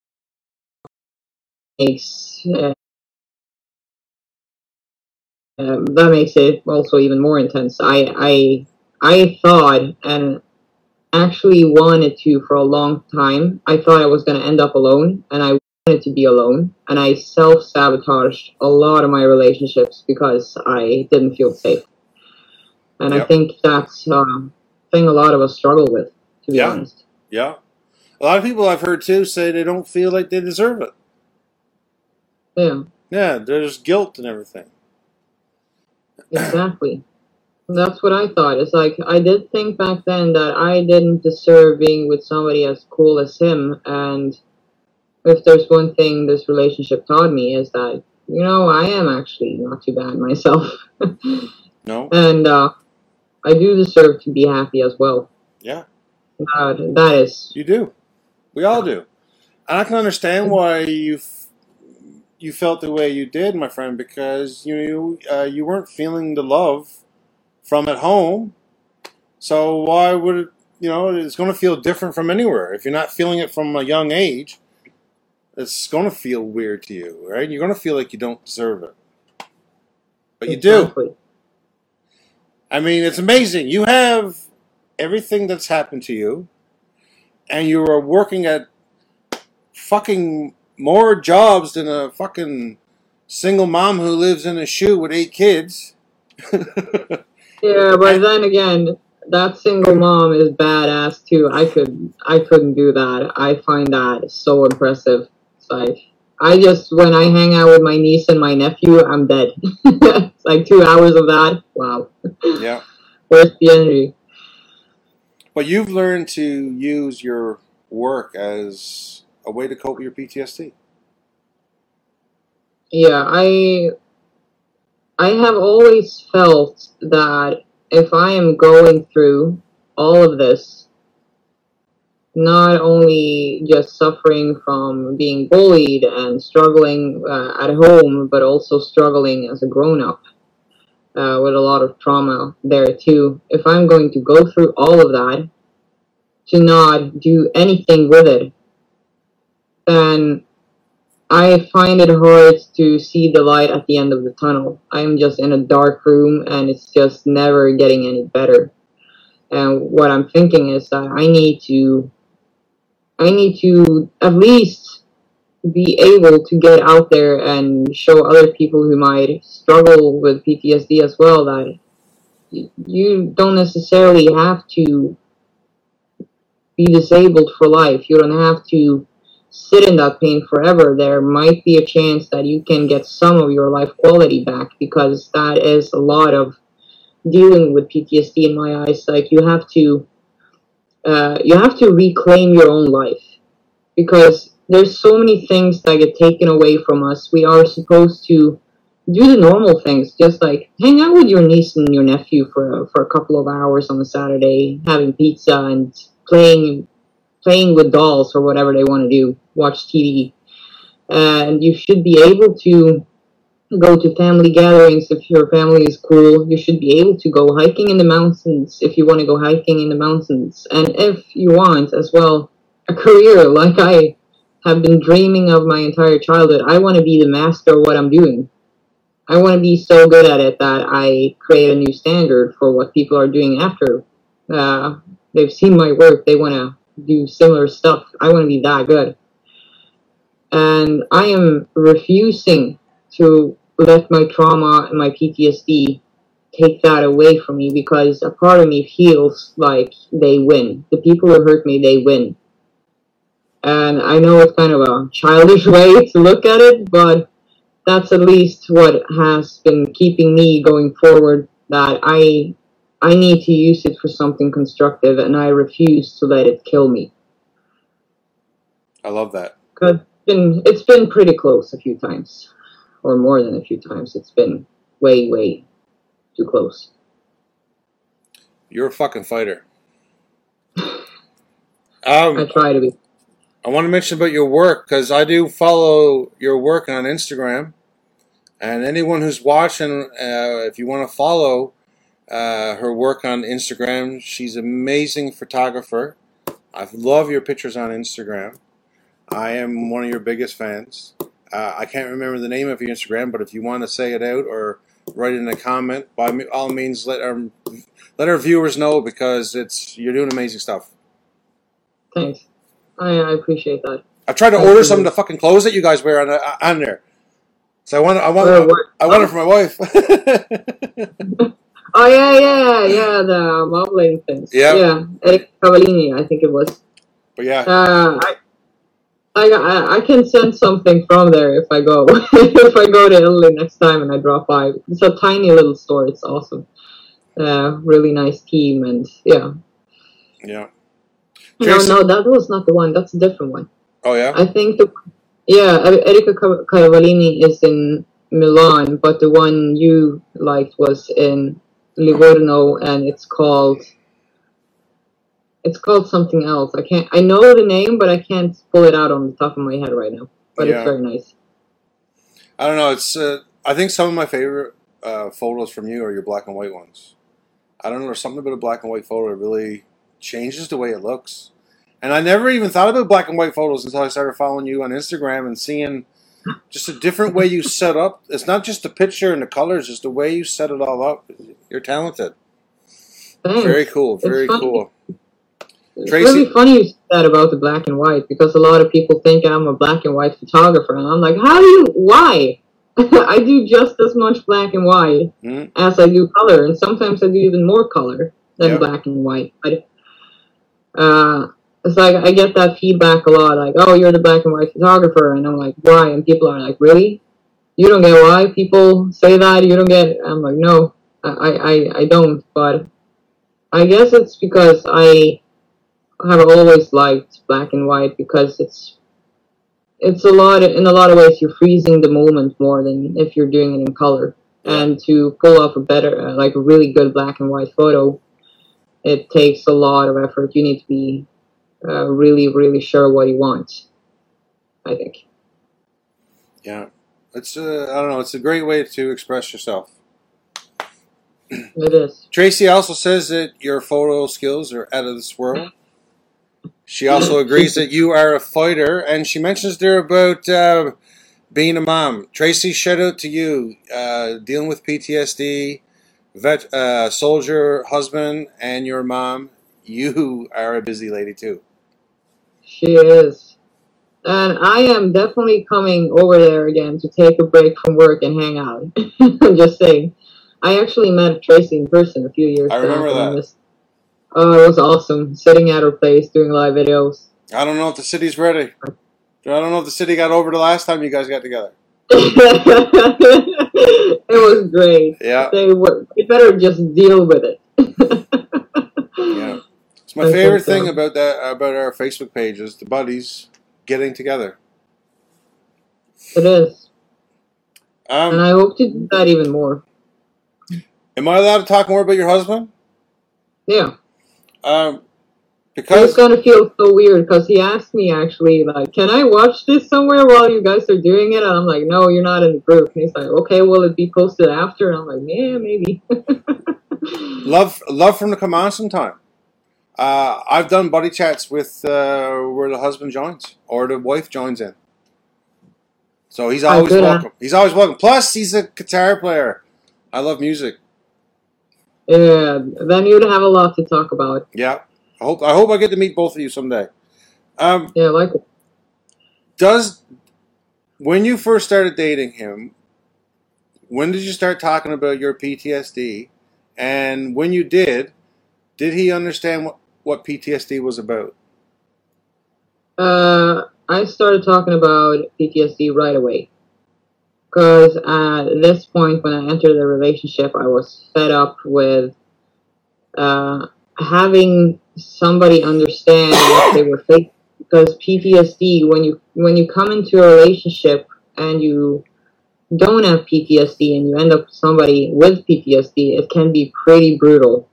makes uh, um, that makes it also even more intense. I I I thought and actually wanted to for a long time. I thought I was going to end up alone, and I wanted to be alone, and I self sabotaged a lot of my relationships because I didn't feel safe. And I think that's a thing a lot of us struggle with, to be Yeah. honest. Yeah. A lot of people I've heard too say they don't feel like they deserve it. Yeah, Yeah, there's guilt and everything. exactly. That's what I thought. It's like I did think back then that I didn't deserve being with somebody as cool as him. And if there's one thing this relationship taught me is that you know I am actually not too bad myself, *laughs* No? and uh, I do deserve to be happy as well. Yeah, That that is you do. We all do. And I can understand why you f- you felt the way you did, my friend, because you uh, you weren't feeling the love from at home. So why would it? You know, it's going to feel different from anywhere. If you're not feeling it from a young age, it's going to feel weird to you, right? You're going to feel like you don't deserve it, but you do. I mean, it's amazing. You have everything that's happened to you, and you are working at fucking more jobs than a fucking single mom who lives in a shoe with eight kids. *laughs* Yeah, but then again, that single mom is badass too. I could, I couldn't do that. I find that so impressive. It's like I just when I hang out with my niece and my nephew, I'm dead. *laughs* it's like two hours of that. Wow, yeah. *laughs* where's the energy? But you've learned to use your work as a way to cope with your PTSD. Yeah, I I have always felt that if I am going through all of this, not only just suffering from being bullied and struggling uh, at home, but also struggling as a grown up uh, with a lot of trauma there too. If I'm going to go through all of that, to not do anything with it, then I find it hard to see the light at the end of the tunnel. I'm just in a dark room and it's just never getting any better. And what I'm thinking is that I need to I need to at least be able to get out there and show other people who might struggle with PTSD as well that you don't necessarily have to be disabled for life. You don't have to sit in that pain forever, there might be a chance that you can get some of your life quality back because that is a lot of dealing with PTSD in my eyes. Like you have to, uh, you have to reclaim your own life because there's so many things that get taken away from us. We are supposed to do the normal things, just like hang out with your niece and your nephew for for a couple of hours on a Saturday, having pizza and playing playing with dolls or whatever they want to do, watch TV. And you should be able to go to family gatherings if your family is cool. You should be able to go hiking in the mountains if you want to go hiking in the mountains. And if you want as well, a career like I have been dreaming of my entire childhood. I want to be the master of what I'm doing. I want to be so good at it that I create a new standard for what people are doing after uh, they've seen my work. They want to do similar stuff. I want to be that good. And I am refusing to let my trauma and my PTSD take that away from me because a part of me feels like they win. The people who hurt me, they win. And I know it's kind of a childish way to look at it, but that's at least what has been keeping me going forward that I I need to use it for something constructive and I refuse to let it kill me. I love that. 'Cause it's been it's been pretty close a few times. Or more than a few times. It's been way, way too close. You're a fucking fighter. *laughs* I Um, try to be. I want to mention about your work because I do follow your work on Instagram, and anyone who's watching, uh, if you want to follow uh, her work on Instagram, she's an amazing photographer. I love your pictures on Instagram. I am one of your biggest fans. Uh, I can't remember the name of your Instagram, but if you want to say it out or write in a comment. By all means, let our let our viewers know because it's you're doing amazing stuff. Thanks. I, I appreciate that. I tried to order some of the fucking clothes that you guys wear on uh, on there. So I want I want Uh, I want it for my wife. *laughs* Oh yeah, yeah, yeah. The modeling things. Yeah. Yeah. Eric Cavallini, I think it was. but yeah, Uh, I, I, I, I can send something from there if I go *laughs* if I go to Italy next time and I drop by. It's a tiny little store. It's awesome. Uh, really nice team and yeah. yeah. No, no, that was not the one. That's a different one. Oh yeah. I think the yeah, E- Erika Cav- Cavallini is in Milan, but the one you liked was in Livorno, and it's called it's called something else. I can't. I know the name, but I can't pull it out on the top of my head right now. But Yeah. it's very nice. I don't know. It's uh, I think some of my favorite uh, photos from you are your black and white ones. I don't know. There's something about a black and white photo that really changes the way it looks. And I never even thought about black and white photos until I started following you on Instagram and seeing just a different way you set up. It's not just the picture and the colors; it's the way you set it all up. You're talented. Thanks. Very cool. Very funny. cool. It's Tracy- really funny you said that about the black and white because a lot of people think I'm a black and white photographer, and I'm like, how do you? Why? *laughs* I do just as much black and white Mhm. as I do color, and sometimes I do even more color than Yeah. black and white. But uh, it's like I get that feedback a lot, like, "Oh, you're the black and white photographer," and I'm like, "Why?" And people are like, "Really? You don't get why people say that? You don't get?" I'm like, "No, I, I, I don't." But I guess it's because I have always liked black and white because it's it's a lot in a lot of ways you're freezing the moment more than if you're doing it in color and to pull off a better uh, like a really good black and white photo it takes a lot of effort you need to be uh, really really sure what you want i think Yeah. It's uh, I don't know. It's a great way to express yourself. it is Tracy also says that your photo skills are out of this world. She also *laughs* agrees that you are a fighter, and she mentions there about uh, being a mom. Tracy, shout out to you. Uh, dealing with PTSD, vet, uh, soldier, husband, and your mom. You are a busy lady too. She is. And I am definitely coming over there again to take a break from work and hang out. *laughs* I'm just saying. I actually met Tracy in person a few years ago. I remember that. Oh, it was awesome. Sitting at her place doing live videos. I don't know if the city's ready. I don't know if the city got over the last time you guys got together. *laughs* *laughs* it was great. Yeah. They were they better just deal with it. Yeah. *laughs* It's my I favorite so. thing about that about our Facebook page is the buddies getting together. It is. Um, and I hope to do that even more. Am I allowed to talk more about your husband? Yeah. Um, It's because gonna feel so weird because he asked me actually, like, can I watch this somewhere while you guys are doing it? And I'm like, no, you're not in the group. And he's like, okay, will it be posted after? And I'm like, yeah, maybe. *laughs* love love from the command sometime. Uh, I've done buddy chats with uh, where the husband joins or the wife joins in. So he's always welcome. He's always welcome. Plus, he's a guitar player. I love music. yeah, then you'd have a lot to talk about. Yeah. I hope I hope I get to meet both of you someday. Um, Yeah, like does when you first started dating him when did you start talking about your ptsd and when you did did he understand what, what ptsd was about Uh, I started talking about PTSD right away. Because at this point, when I entered the relationship, I was fed up with uh, having somebody understand what they were facing. Because PTSD, when you when you come into a relationship and you don't have PTSD and you end up with somebody with PTSD, it can be pretty brutal.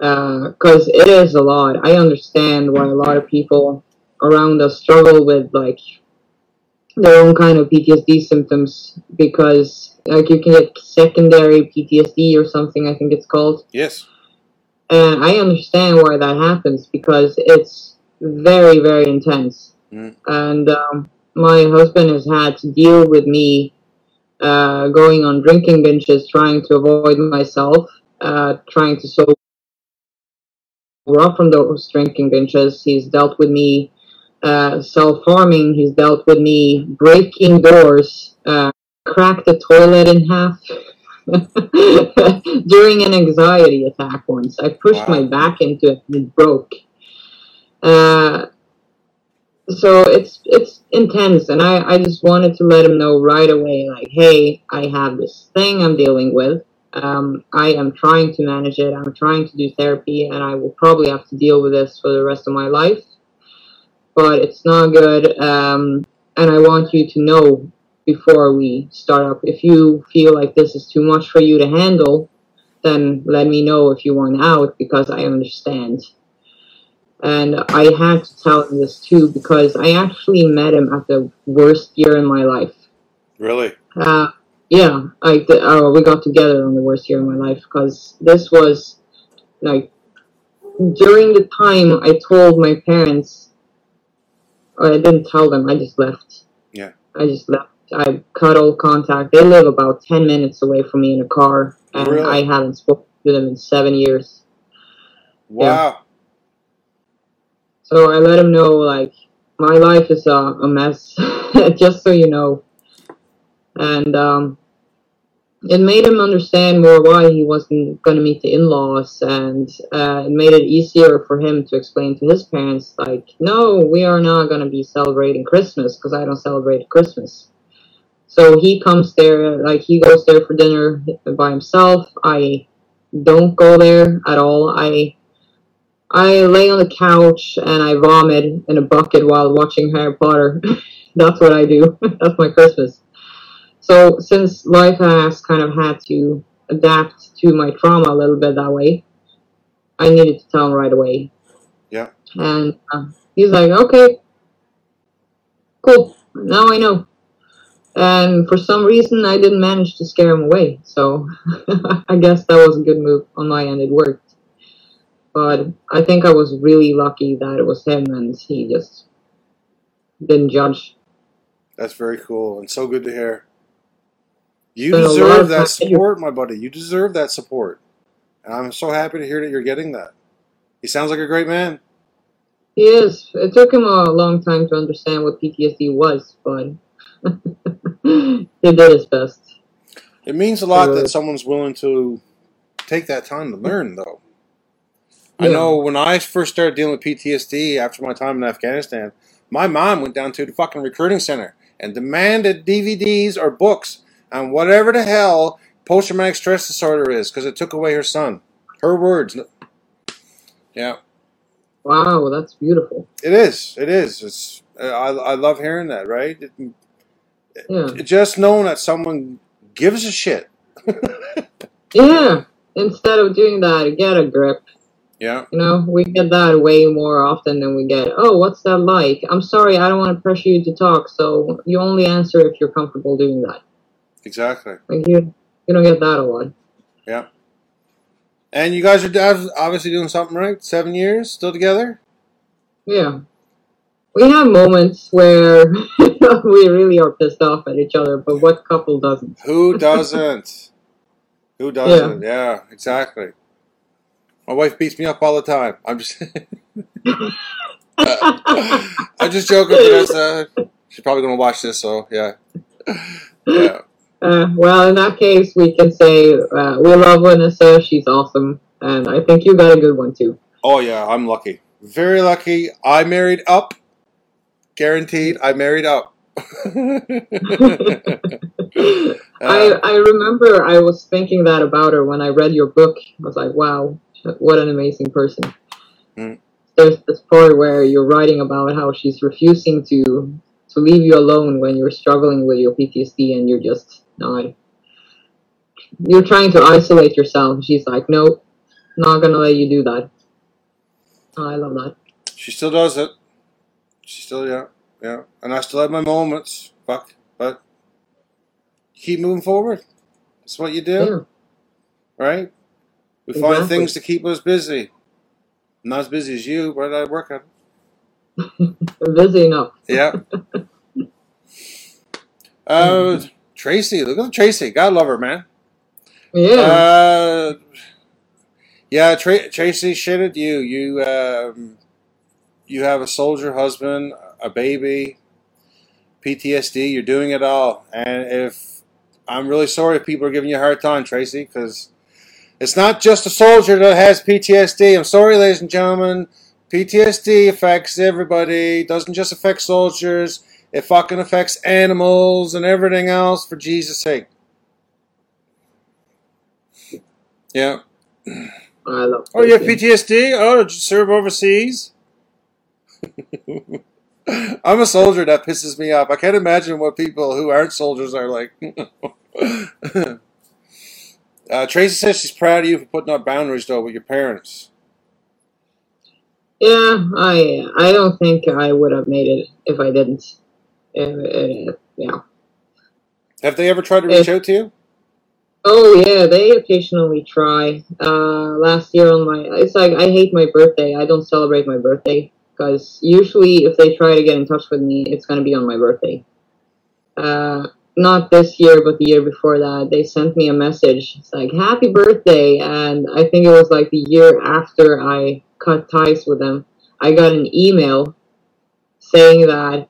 Uh, because it is a lot. I understand why a lot of people around us struggle with like their own kind of PTSD symptoms because like you can get secondary PTSD or something I think it's called yes and I understand why that happens because it's very very intense Mm. and um, my husband has had to deal with me uh, going on drinking binges, trying to avoid myself, uh, trying to sober up from those drinking binges. He's dealt with me uh, self harming. He's dealt with me breaking doors, uh, cracked the toilet in half. *laughs* *laughs* During an anxiety attack once, I pushed my back into it and it broke. Uh, so it's it's intense and I, I just wanted to let him know right away like hey i have this thing i'm dealing with. Um, i am trying to manage it. I'm trying to do therapy and i will probably have to deal with this for the rest of my life. But it's not good um, and i want you to know before we start up if you feel like this is too much for you to handle then let me know if you want out because i understand and I had to tell him this too because I actually met him at the worst year in my life. Really? Uh, yeah, like the, uh, we got together on the worst year of my life because this was like during the time I told my parents, or I didn't tell them, I just left. Yeah. I just left. I cut all contact. They live about 10 minutes away from me in a car, and Really? I haven't spoken to them in seven years. Wow. So I let him know, like, my life is a, a mess, *laughs* just so you know. And um, it made him understand more why he wasn't going to meet the in laws, and uh, it made it easier for him to explain to his parents, like, no, we are not going to be celebrating Christmas because I don't celebrate Christmas. So he comes there, like, he goes there for dinner by himself. I don't go there at all. I I lay on the couch and I vomit in a bucket while watching Harry Potter. *laughs* That's what I do. *laughs* That's my Christmas. So since life has kind of had to adapt to my trauma a little bit that way, I needed to tell him right away. Yeah. And uh, he's like, okay, cool. Now I know. And for some reason, I didn't manage to scare him away. So *laughs* I guess that was a good move on my end. It worked but I think I was really lucky that it was him and he just didn't judge. That's very cool and so good to hear. You deserve that support, my buddy. You deserve that support. And I'm so happy to hear that you're getting that. He sounds like a great man. He is. It took him a long time to understand what PTSD was, but *laughs* *gasps* he did his best. It means a lot that someone's willing to take that time to learn, though. I know when I first started dealing with PTSD after my time in Afghanistan, my mom went down to the fucking recruiting center and demanded DVDs or books on whatever the hell post traumatic stress disorder is because it took away her son. Her words. Yeah, Wow, that's beautiful. it is. It is. It's. I, I love hearing that. Right. It, Yeah. just knowing that someone gives a shit. *laughs* Yeah. Instead of doing that, get a grip. Yeah. You know, we get that way more often than we get, oh, what's that like? I'm sorry, I don't want to pressure you to talk, so you only answer if you're comfortable doing that. Exactly. Like, you, you don't get that a lot. Yeah. And you guys are obviously doing something right. Seven years still together. Yeah. We have moments where *laughs* *laughs* we really are pissed off at each other, but what couple doesn't? Who doesn't? Who *laughs* doesn't? Yeah. exactly. My wife beats me up all the time. I'm just, *laughs* I'm just joking. Vanessa. She's probably gonna watch this, so yeah, yeah. Uh, well, in that case, we can say uh, we love Vanessa. She's awesome, and I think you got a good one too. Oh yeah, I'm lucky. Very lucky. I married up. Guaranteed. I married up. *laughs* I, I remember I was thinking that about her when I read your book. I was like, wow, what an amazing person. Mm. There's this part where you're writing about how she's refusing to to leave you alone when you're struggling with your PTSD and you're just not. You're trying to isolate yourself. She's like, nope, not gonna let you do that. Oh, I love that. She still does it. She still, yeah, yeah. And I still have my moments. Fuck. But keep moving forward. That's what you do, right? We find things to keep us busy. I'm not as busy as you, but I work on. I'm *laughs* busy enough. Yeah. *laughs* uh, Tracy, look at Tracy. God love her, man. Yeah. Uh, yeah, Tra- Tracy, shit at you. You um, you have a soldier husband, a baby, PTSD. You're doing it all, and if I'm really sorry if people are giving you a hard time, Tracy, because it's not just a soldier that has PTSD. I'm sorry, ladies and gentlemen. PTSD affects everybody. Doesn't just affect soldiers. It fucking affects animals and everything else. For Jesus' sake. Yeah. I love Oh, you have PTSD? Oh, did you serve overseas? *laughs* *laughs* I'm a soldier. That pisses me off. I can't imagine what people who aren't soldiers are like. *laughs* uh, Tracy says she's proud of you for putting up boundaries, though, with your parents. Yeah, I I don't think I would have made it if I didn't. Uh, yeah. Have they ever tried to reach out to you? Oh yeah, they occasionally try. Uh, last year on my, it's like I hate my birthday. I don't celebrate my birthday because usually if they try to get in touch with me, it's gonna be on my birthday. Uh, not this year, but the year before that, they sent me a message. It's like happy birthday, and I think it was like the year after I cut ties with them. I got an email saying that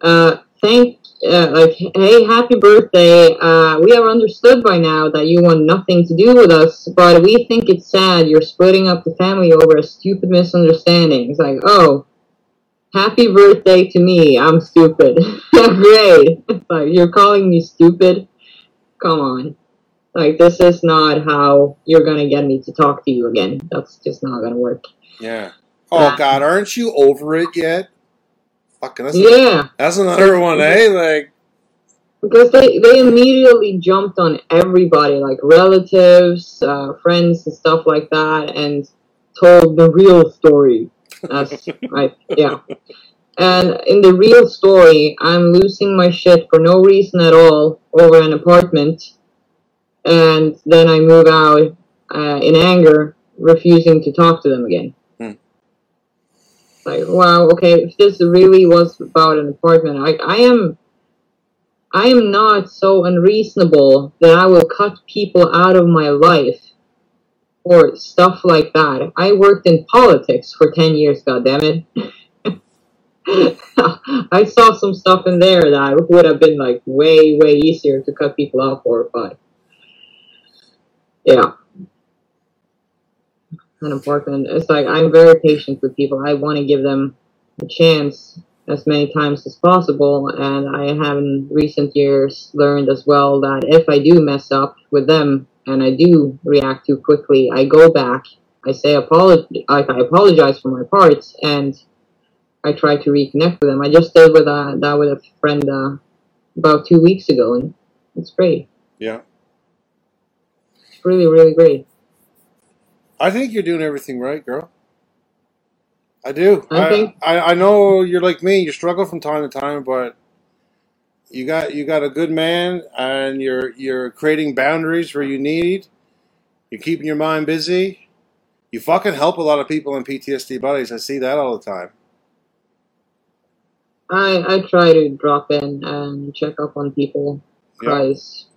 uh, thank uh, like hey happy birthday. Uh, we have understood by now that you want nothing to do with us but we think it's sad you're splitting up the family over a stupid misunderstanding. It's like oh happy birthday to me. I'm stupid. *laughs* Great. *laughs* Like you're calling me stupid? Come on. Like this is not how you're gonna get me to talk to you again. That's just not gonna work. Yeah. Oh, God, aren't you over it yet? Fucking, that's, Yeah. that's another one, eh? Like, because they, they immediately jumped on everybody like relatives uh, friends and stuff like that and told the real story that's right yeah and in the real story i'm losing my shit for no reason at all over an apartment and then i move out uh, in anger refusing to talk to them again Like wow okay if this really was about an apartment i, I am I am not so unreasonable that I will cut people out of my life or stuff like that. I worked in politics for 10 years, goddammit. *laughs* I saw some stuff in there that would have been like way, way easier to cut people off for, but yeah. An apartment. It's like I'm very patient with people. I want to give them a chance as many times as possible and I have in recent years learned as well that if I do mess up with them and I do react too quickly, I go back, I say apology, like I apologize for my parts and I try to reconnect with them. I just did with uh, that with a friend uh, about two weeks ago and it's great. yeah. It's really, really great. I think you're doing everything right, girl. I do. I I, think- I, I know you're like me. You struggle from time to time, but you got you got a good man, and you're you're creating boundaries where you need. You're keeping your mind busy. You fucking help a lot of people in PTSD buddies. I see that all the time. I, I try to drop in and check up on people Yeah. because,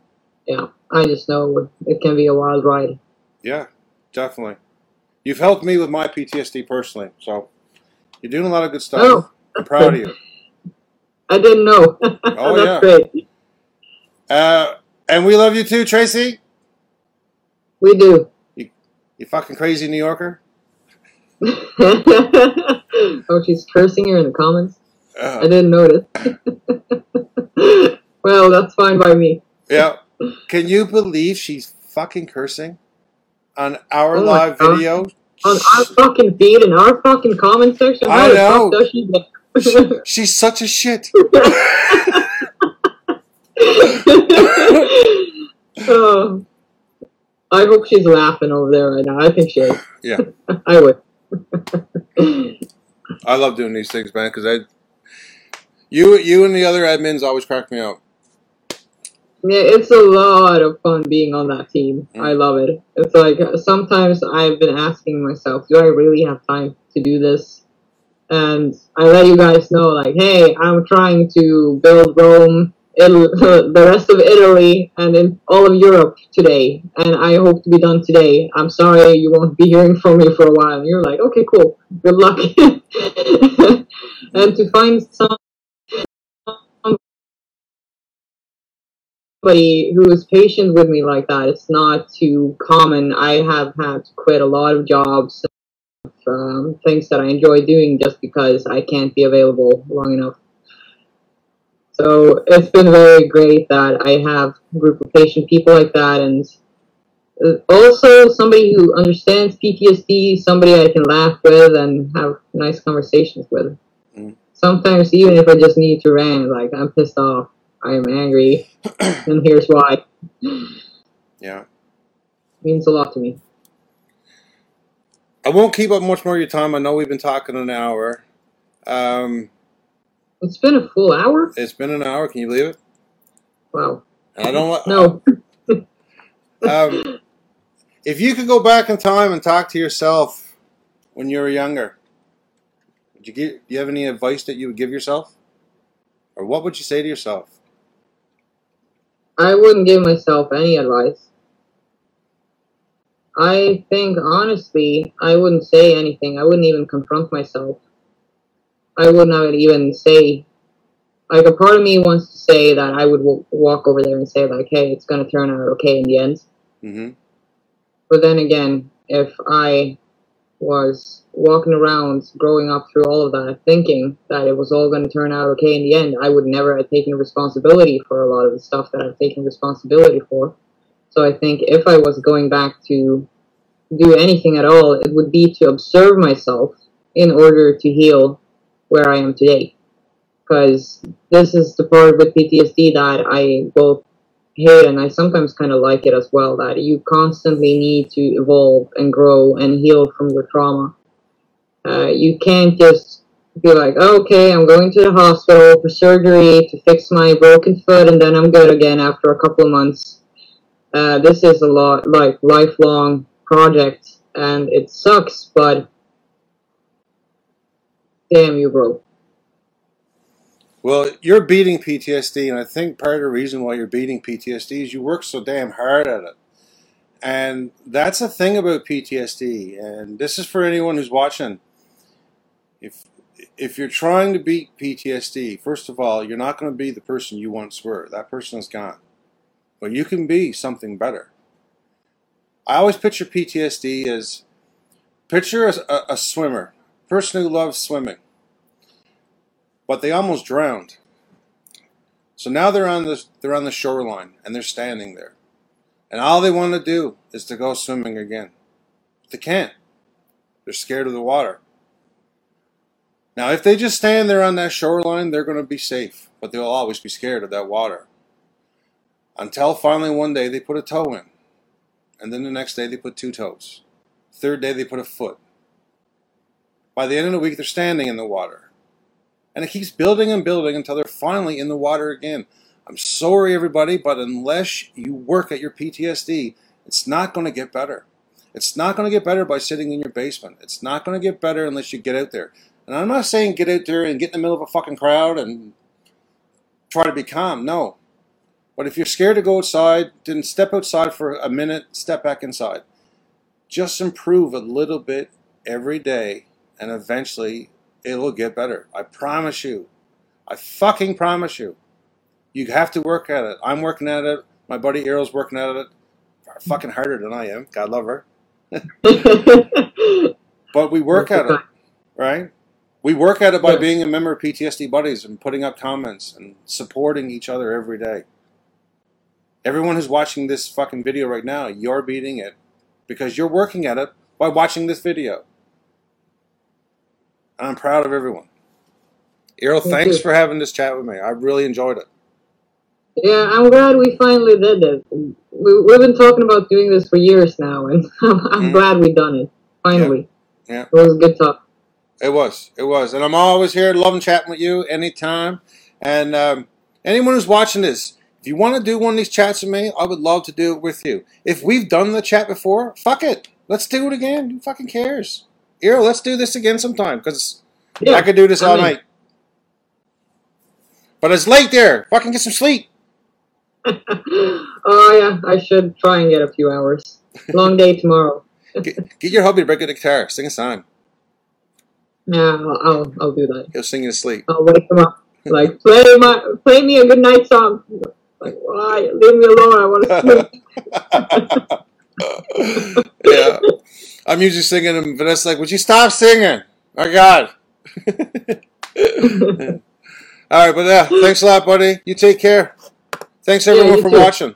yeah, I just know it can be a wild ride. Yeah, definitely. You've helped me with my PTSD personally, so you're doing a lot of good stuff. Oh. I'm proud of you. *laughs* I didn't know. *laughs* Oh, yeah. great. Uh, and we love you too, Tracy. We do. You fucking crazy New Yorker. *laughs* oh, she's cursing here in the comments. Uh, I didn't notice. well, that's fine by me. Yeah. Can you believe she's fucking cursing on our Oh live God. video? On our fucking feed in our fucking comment section. I know. she *laughs* She's such a shit. *laughs* oh, I hope she's laughing over there right now. I think she is. Yeah. *laughs* I would. I love doing these things, man, because I, you, you and the other admins always crack me up. Yeah, it's a lot of fun being on that team. I love it. It's like uh, sometimes I've been asking myself, do I really have time to do this? And I let you guys know, like, hey, I'm trying to build Rome Italy, *laughs* the rest of Italy and in all of Europe today, and I hope to be done today. I'm sorry you won't be hearing from me for a while. And you're like, okay, cool, good luck. *laughs* and to find some somebody who is patient with me like that, it's not too common. I have had to quit a lot of jobs, um, things that I enjoy doing just because I can't be available long enough. So it's been very great that I have a group of patient people like that, and uh, also somebody who understands PTSD, somebody I can laugh with and have nice conversations with. Mm. Sometimes, even if I just need to rant, like I'm pissed off, I am angry, *coughs* and here's why. Yeah. means a lot to me. I won't keep up much more of your time. I know we've been talking an hour. Um, It's been a full hour. it's been an hour. Can you believe it? Wow. And I don't. No. *laughs* Um, if you could go back in time and talk to yourself when you were younger, would you give? Do you have any advice that you would give yourself, or what would you say to yourself? I wouldn't give myself any advice. I think honestly, I wouldn't say anything. I wouldn't even confront myself. I would not even say, like, a part of me wants to say that I would w- walk over there and say, like, hey, it's going to turn out okay in the end. Mm-hmm. But then again, if I was walking around growing up through all of that, thinking that it was all going to turn out okay in the end, I would never have taken responsibility for a lot of the stuff that I've taken responsibility for. So I think if I was going back to do anything at all, it would be to observe myself in order to heal where I am today. Because this is the part with PTSD that I both hate and I sometimes kind of like it as well. That you constantly need to evolve and grow and heal from your trauma. Uh, you can't just be like, okay, I'm going to the hospital for surgery to fix my broken foot, and then I'm good again after a couple of months. Uh, this is a lot like lifelong project, and it sucks, but damn, you bro. Well, you're beating PTSD, and I think part of the reason why you're beating PTSD is you work so damn hard at it. And that's the thing about PTSD, and this is for anyone who's watching. If if you're trying to beat PTSD, first of all, you're not going to be the person you once were. That person is gone. But you can be something better. I always picture PTSD as picture a, a, a swimmer, person who loves swimming but they almost drowned. So now they're on the they're on the shoreline and they're standing there, and all they want to do is to go swimming again. But they can't. They're scared of the water. Now, if they just stand there on that shoreline, they're going to be safe, but they'll always be scared of that water. Until finally one day they put a toe in, and then the next day they put two toes. Third day they put a foot. By the end of the week, they're standing in the water and it keeps building and building until they're finally in the water again. I'm sorry, everybody, but unless you work at your PTSD, it's not going to get better. It's not going to get better by sitting in your basement. It's not going to get better unless you get out there. And I'm not saying get out there and get in the middle of a fucking crowd and try to be calm. No. But if you're scared to go outside, then step outside for a minute, step back inside. Just improve a little bit every day, and eventually it'll get better. I promise you. I fucking promise you. You have to work at it. I'm working at it. My buddy Eirill's working at it fucking harder than I am. God love her. *laughs* but we work at it, right? We work at it by being a member of PTSD Buddies and putting up comments and supporting each other every day. Everyone who's watching this fucking video right now, you're beating it because you're working at it by watching this video. I'm proud of everyone. Eirill, Thank thanks you. for having this chat with me. I really enjoyed it. Yeah, I'm glad we finally did it. We, we've been talking about doing this for years now, and *laughs* I'm, I'm Mhm. glad we've done it. Finally. Yeah. It was a good talk. It was. It was. And I'm always here, loving chatting with you anytime. And um, anyone who's watching this, if you want to do one of these chats with me, I would love to do it with you. If we've done the chat before, fuck it. Let's do it again. Who fucking cares? Eirill, let's do this again sometime because Yeah, I could do this I all mean- night. But it's late there. Fucking get some sleep. *laughs* oh yeah, I should try and get a few hours. Long day tomorrow. *laughs* Get, get your hubby to break out the guitar. Sing a song. Yeah, I'll, I'll, I'll do that. He'll sing in his sleep. I'll wake him up. Like play my play me a good night song. Like why? Leave me alone. I want to sleep. *laughs* yeah. I'm usually singing and Vanessa's like, Would you stop singing? My God. *laughs* All right, but yeah, thanks a lot, buddy. You take care. Thanks everyone you for too. watching.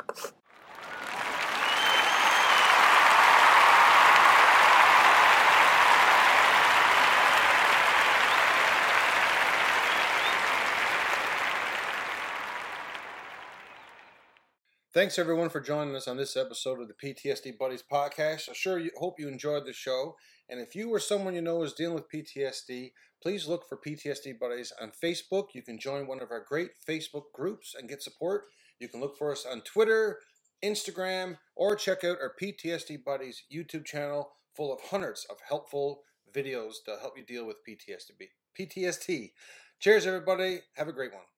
Thanks everyone for joining us on this episode of the PTSD Buddies podcast. I sure you hope you enjoyed the show. And if you or someone you know is dealing with PTSD, please look for PTSD Buddies on Facebook. You can join one of our great Facebook groups and get support. You can look for us on Twitter, Instagram, or check out our PTSD Buddies YouTube channel full of hundreds of helpful videos to help you deal with PTSD. PTSD. Cheers, everybody. Have a great one.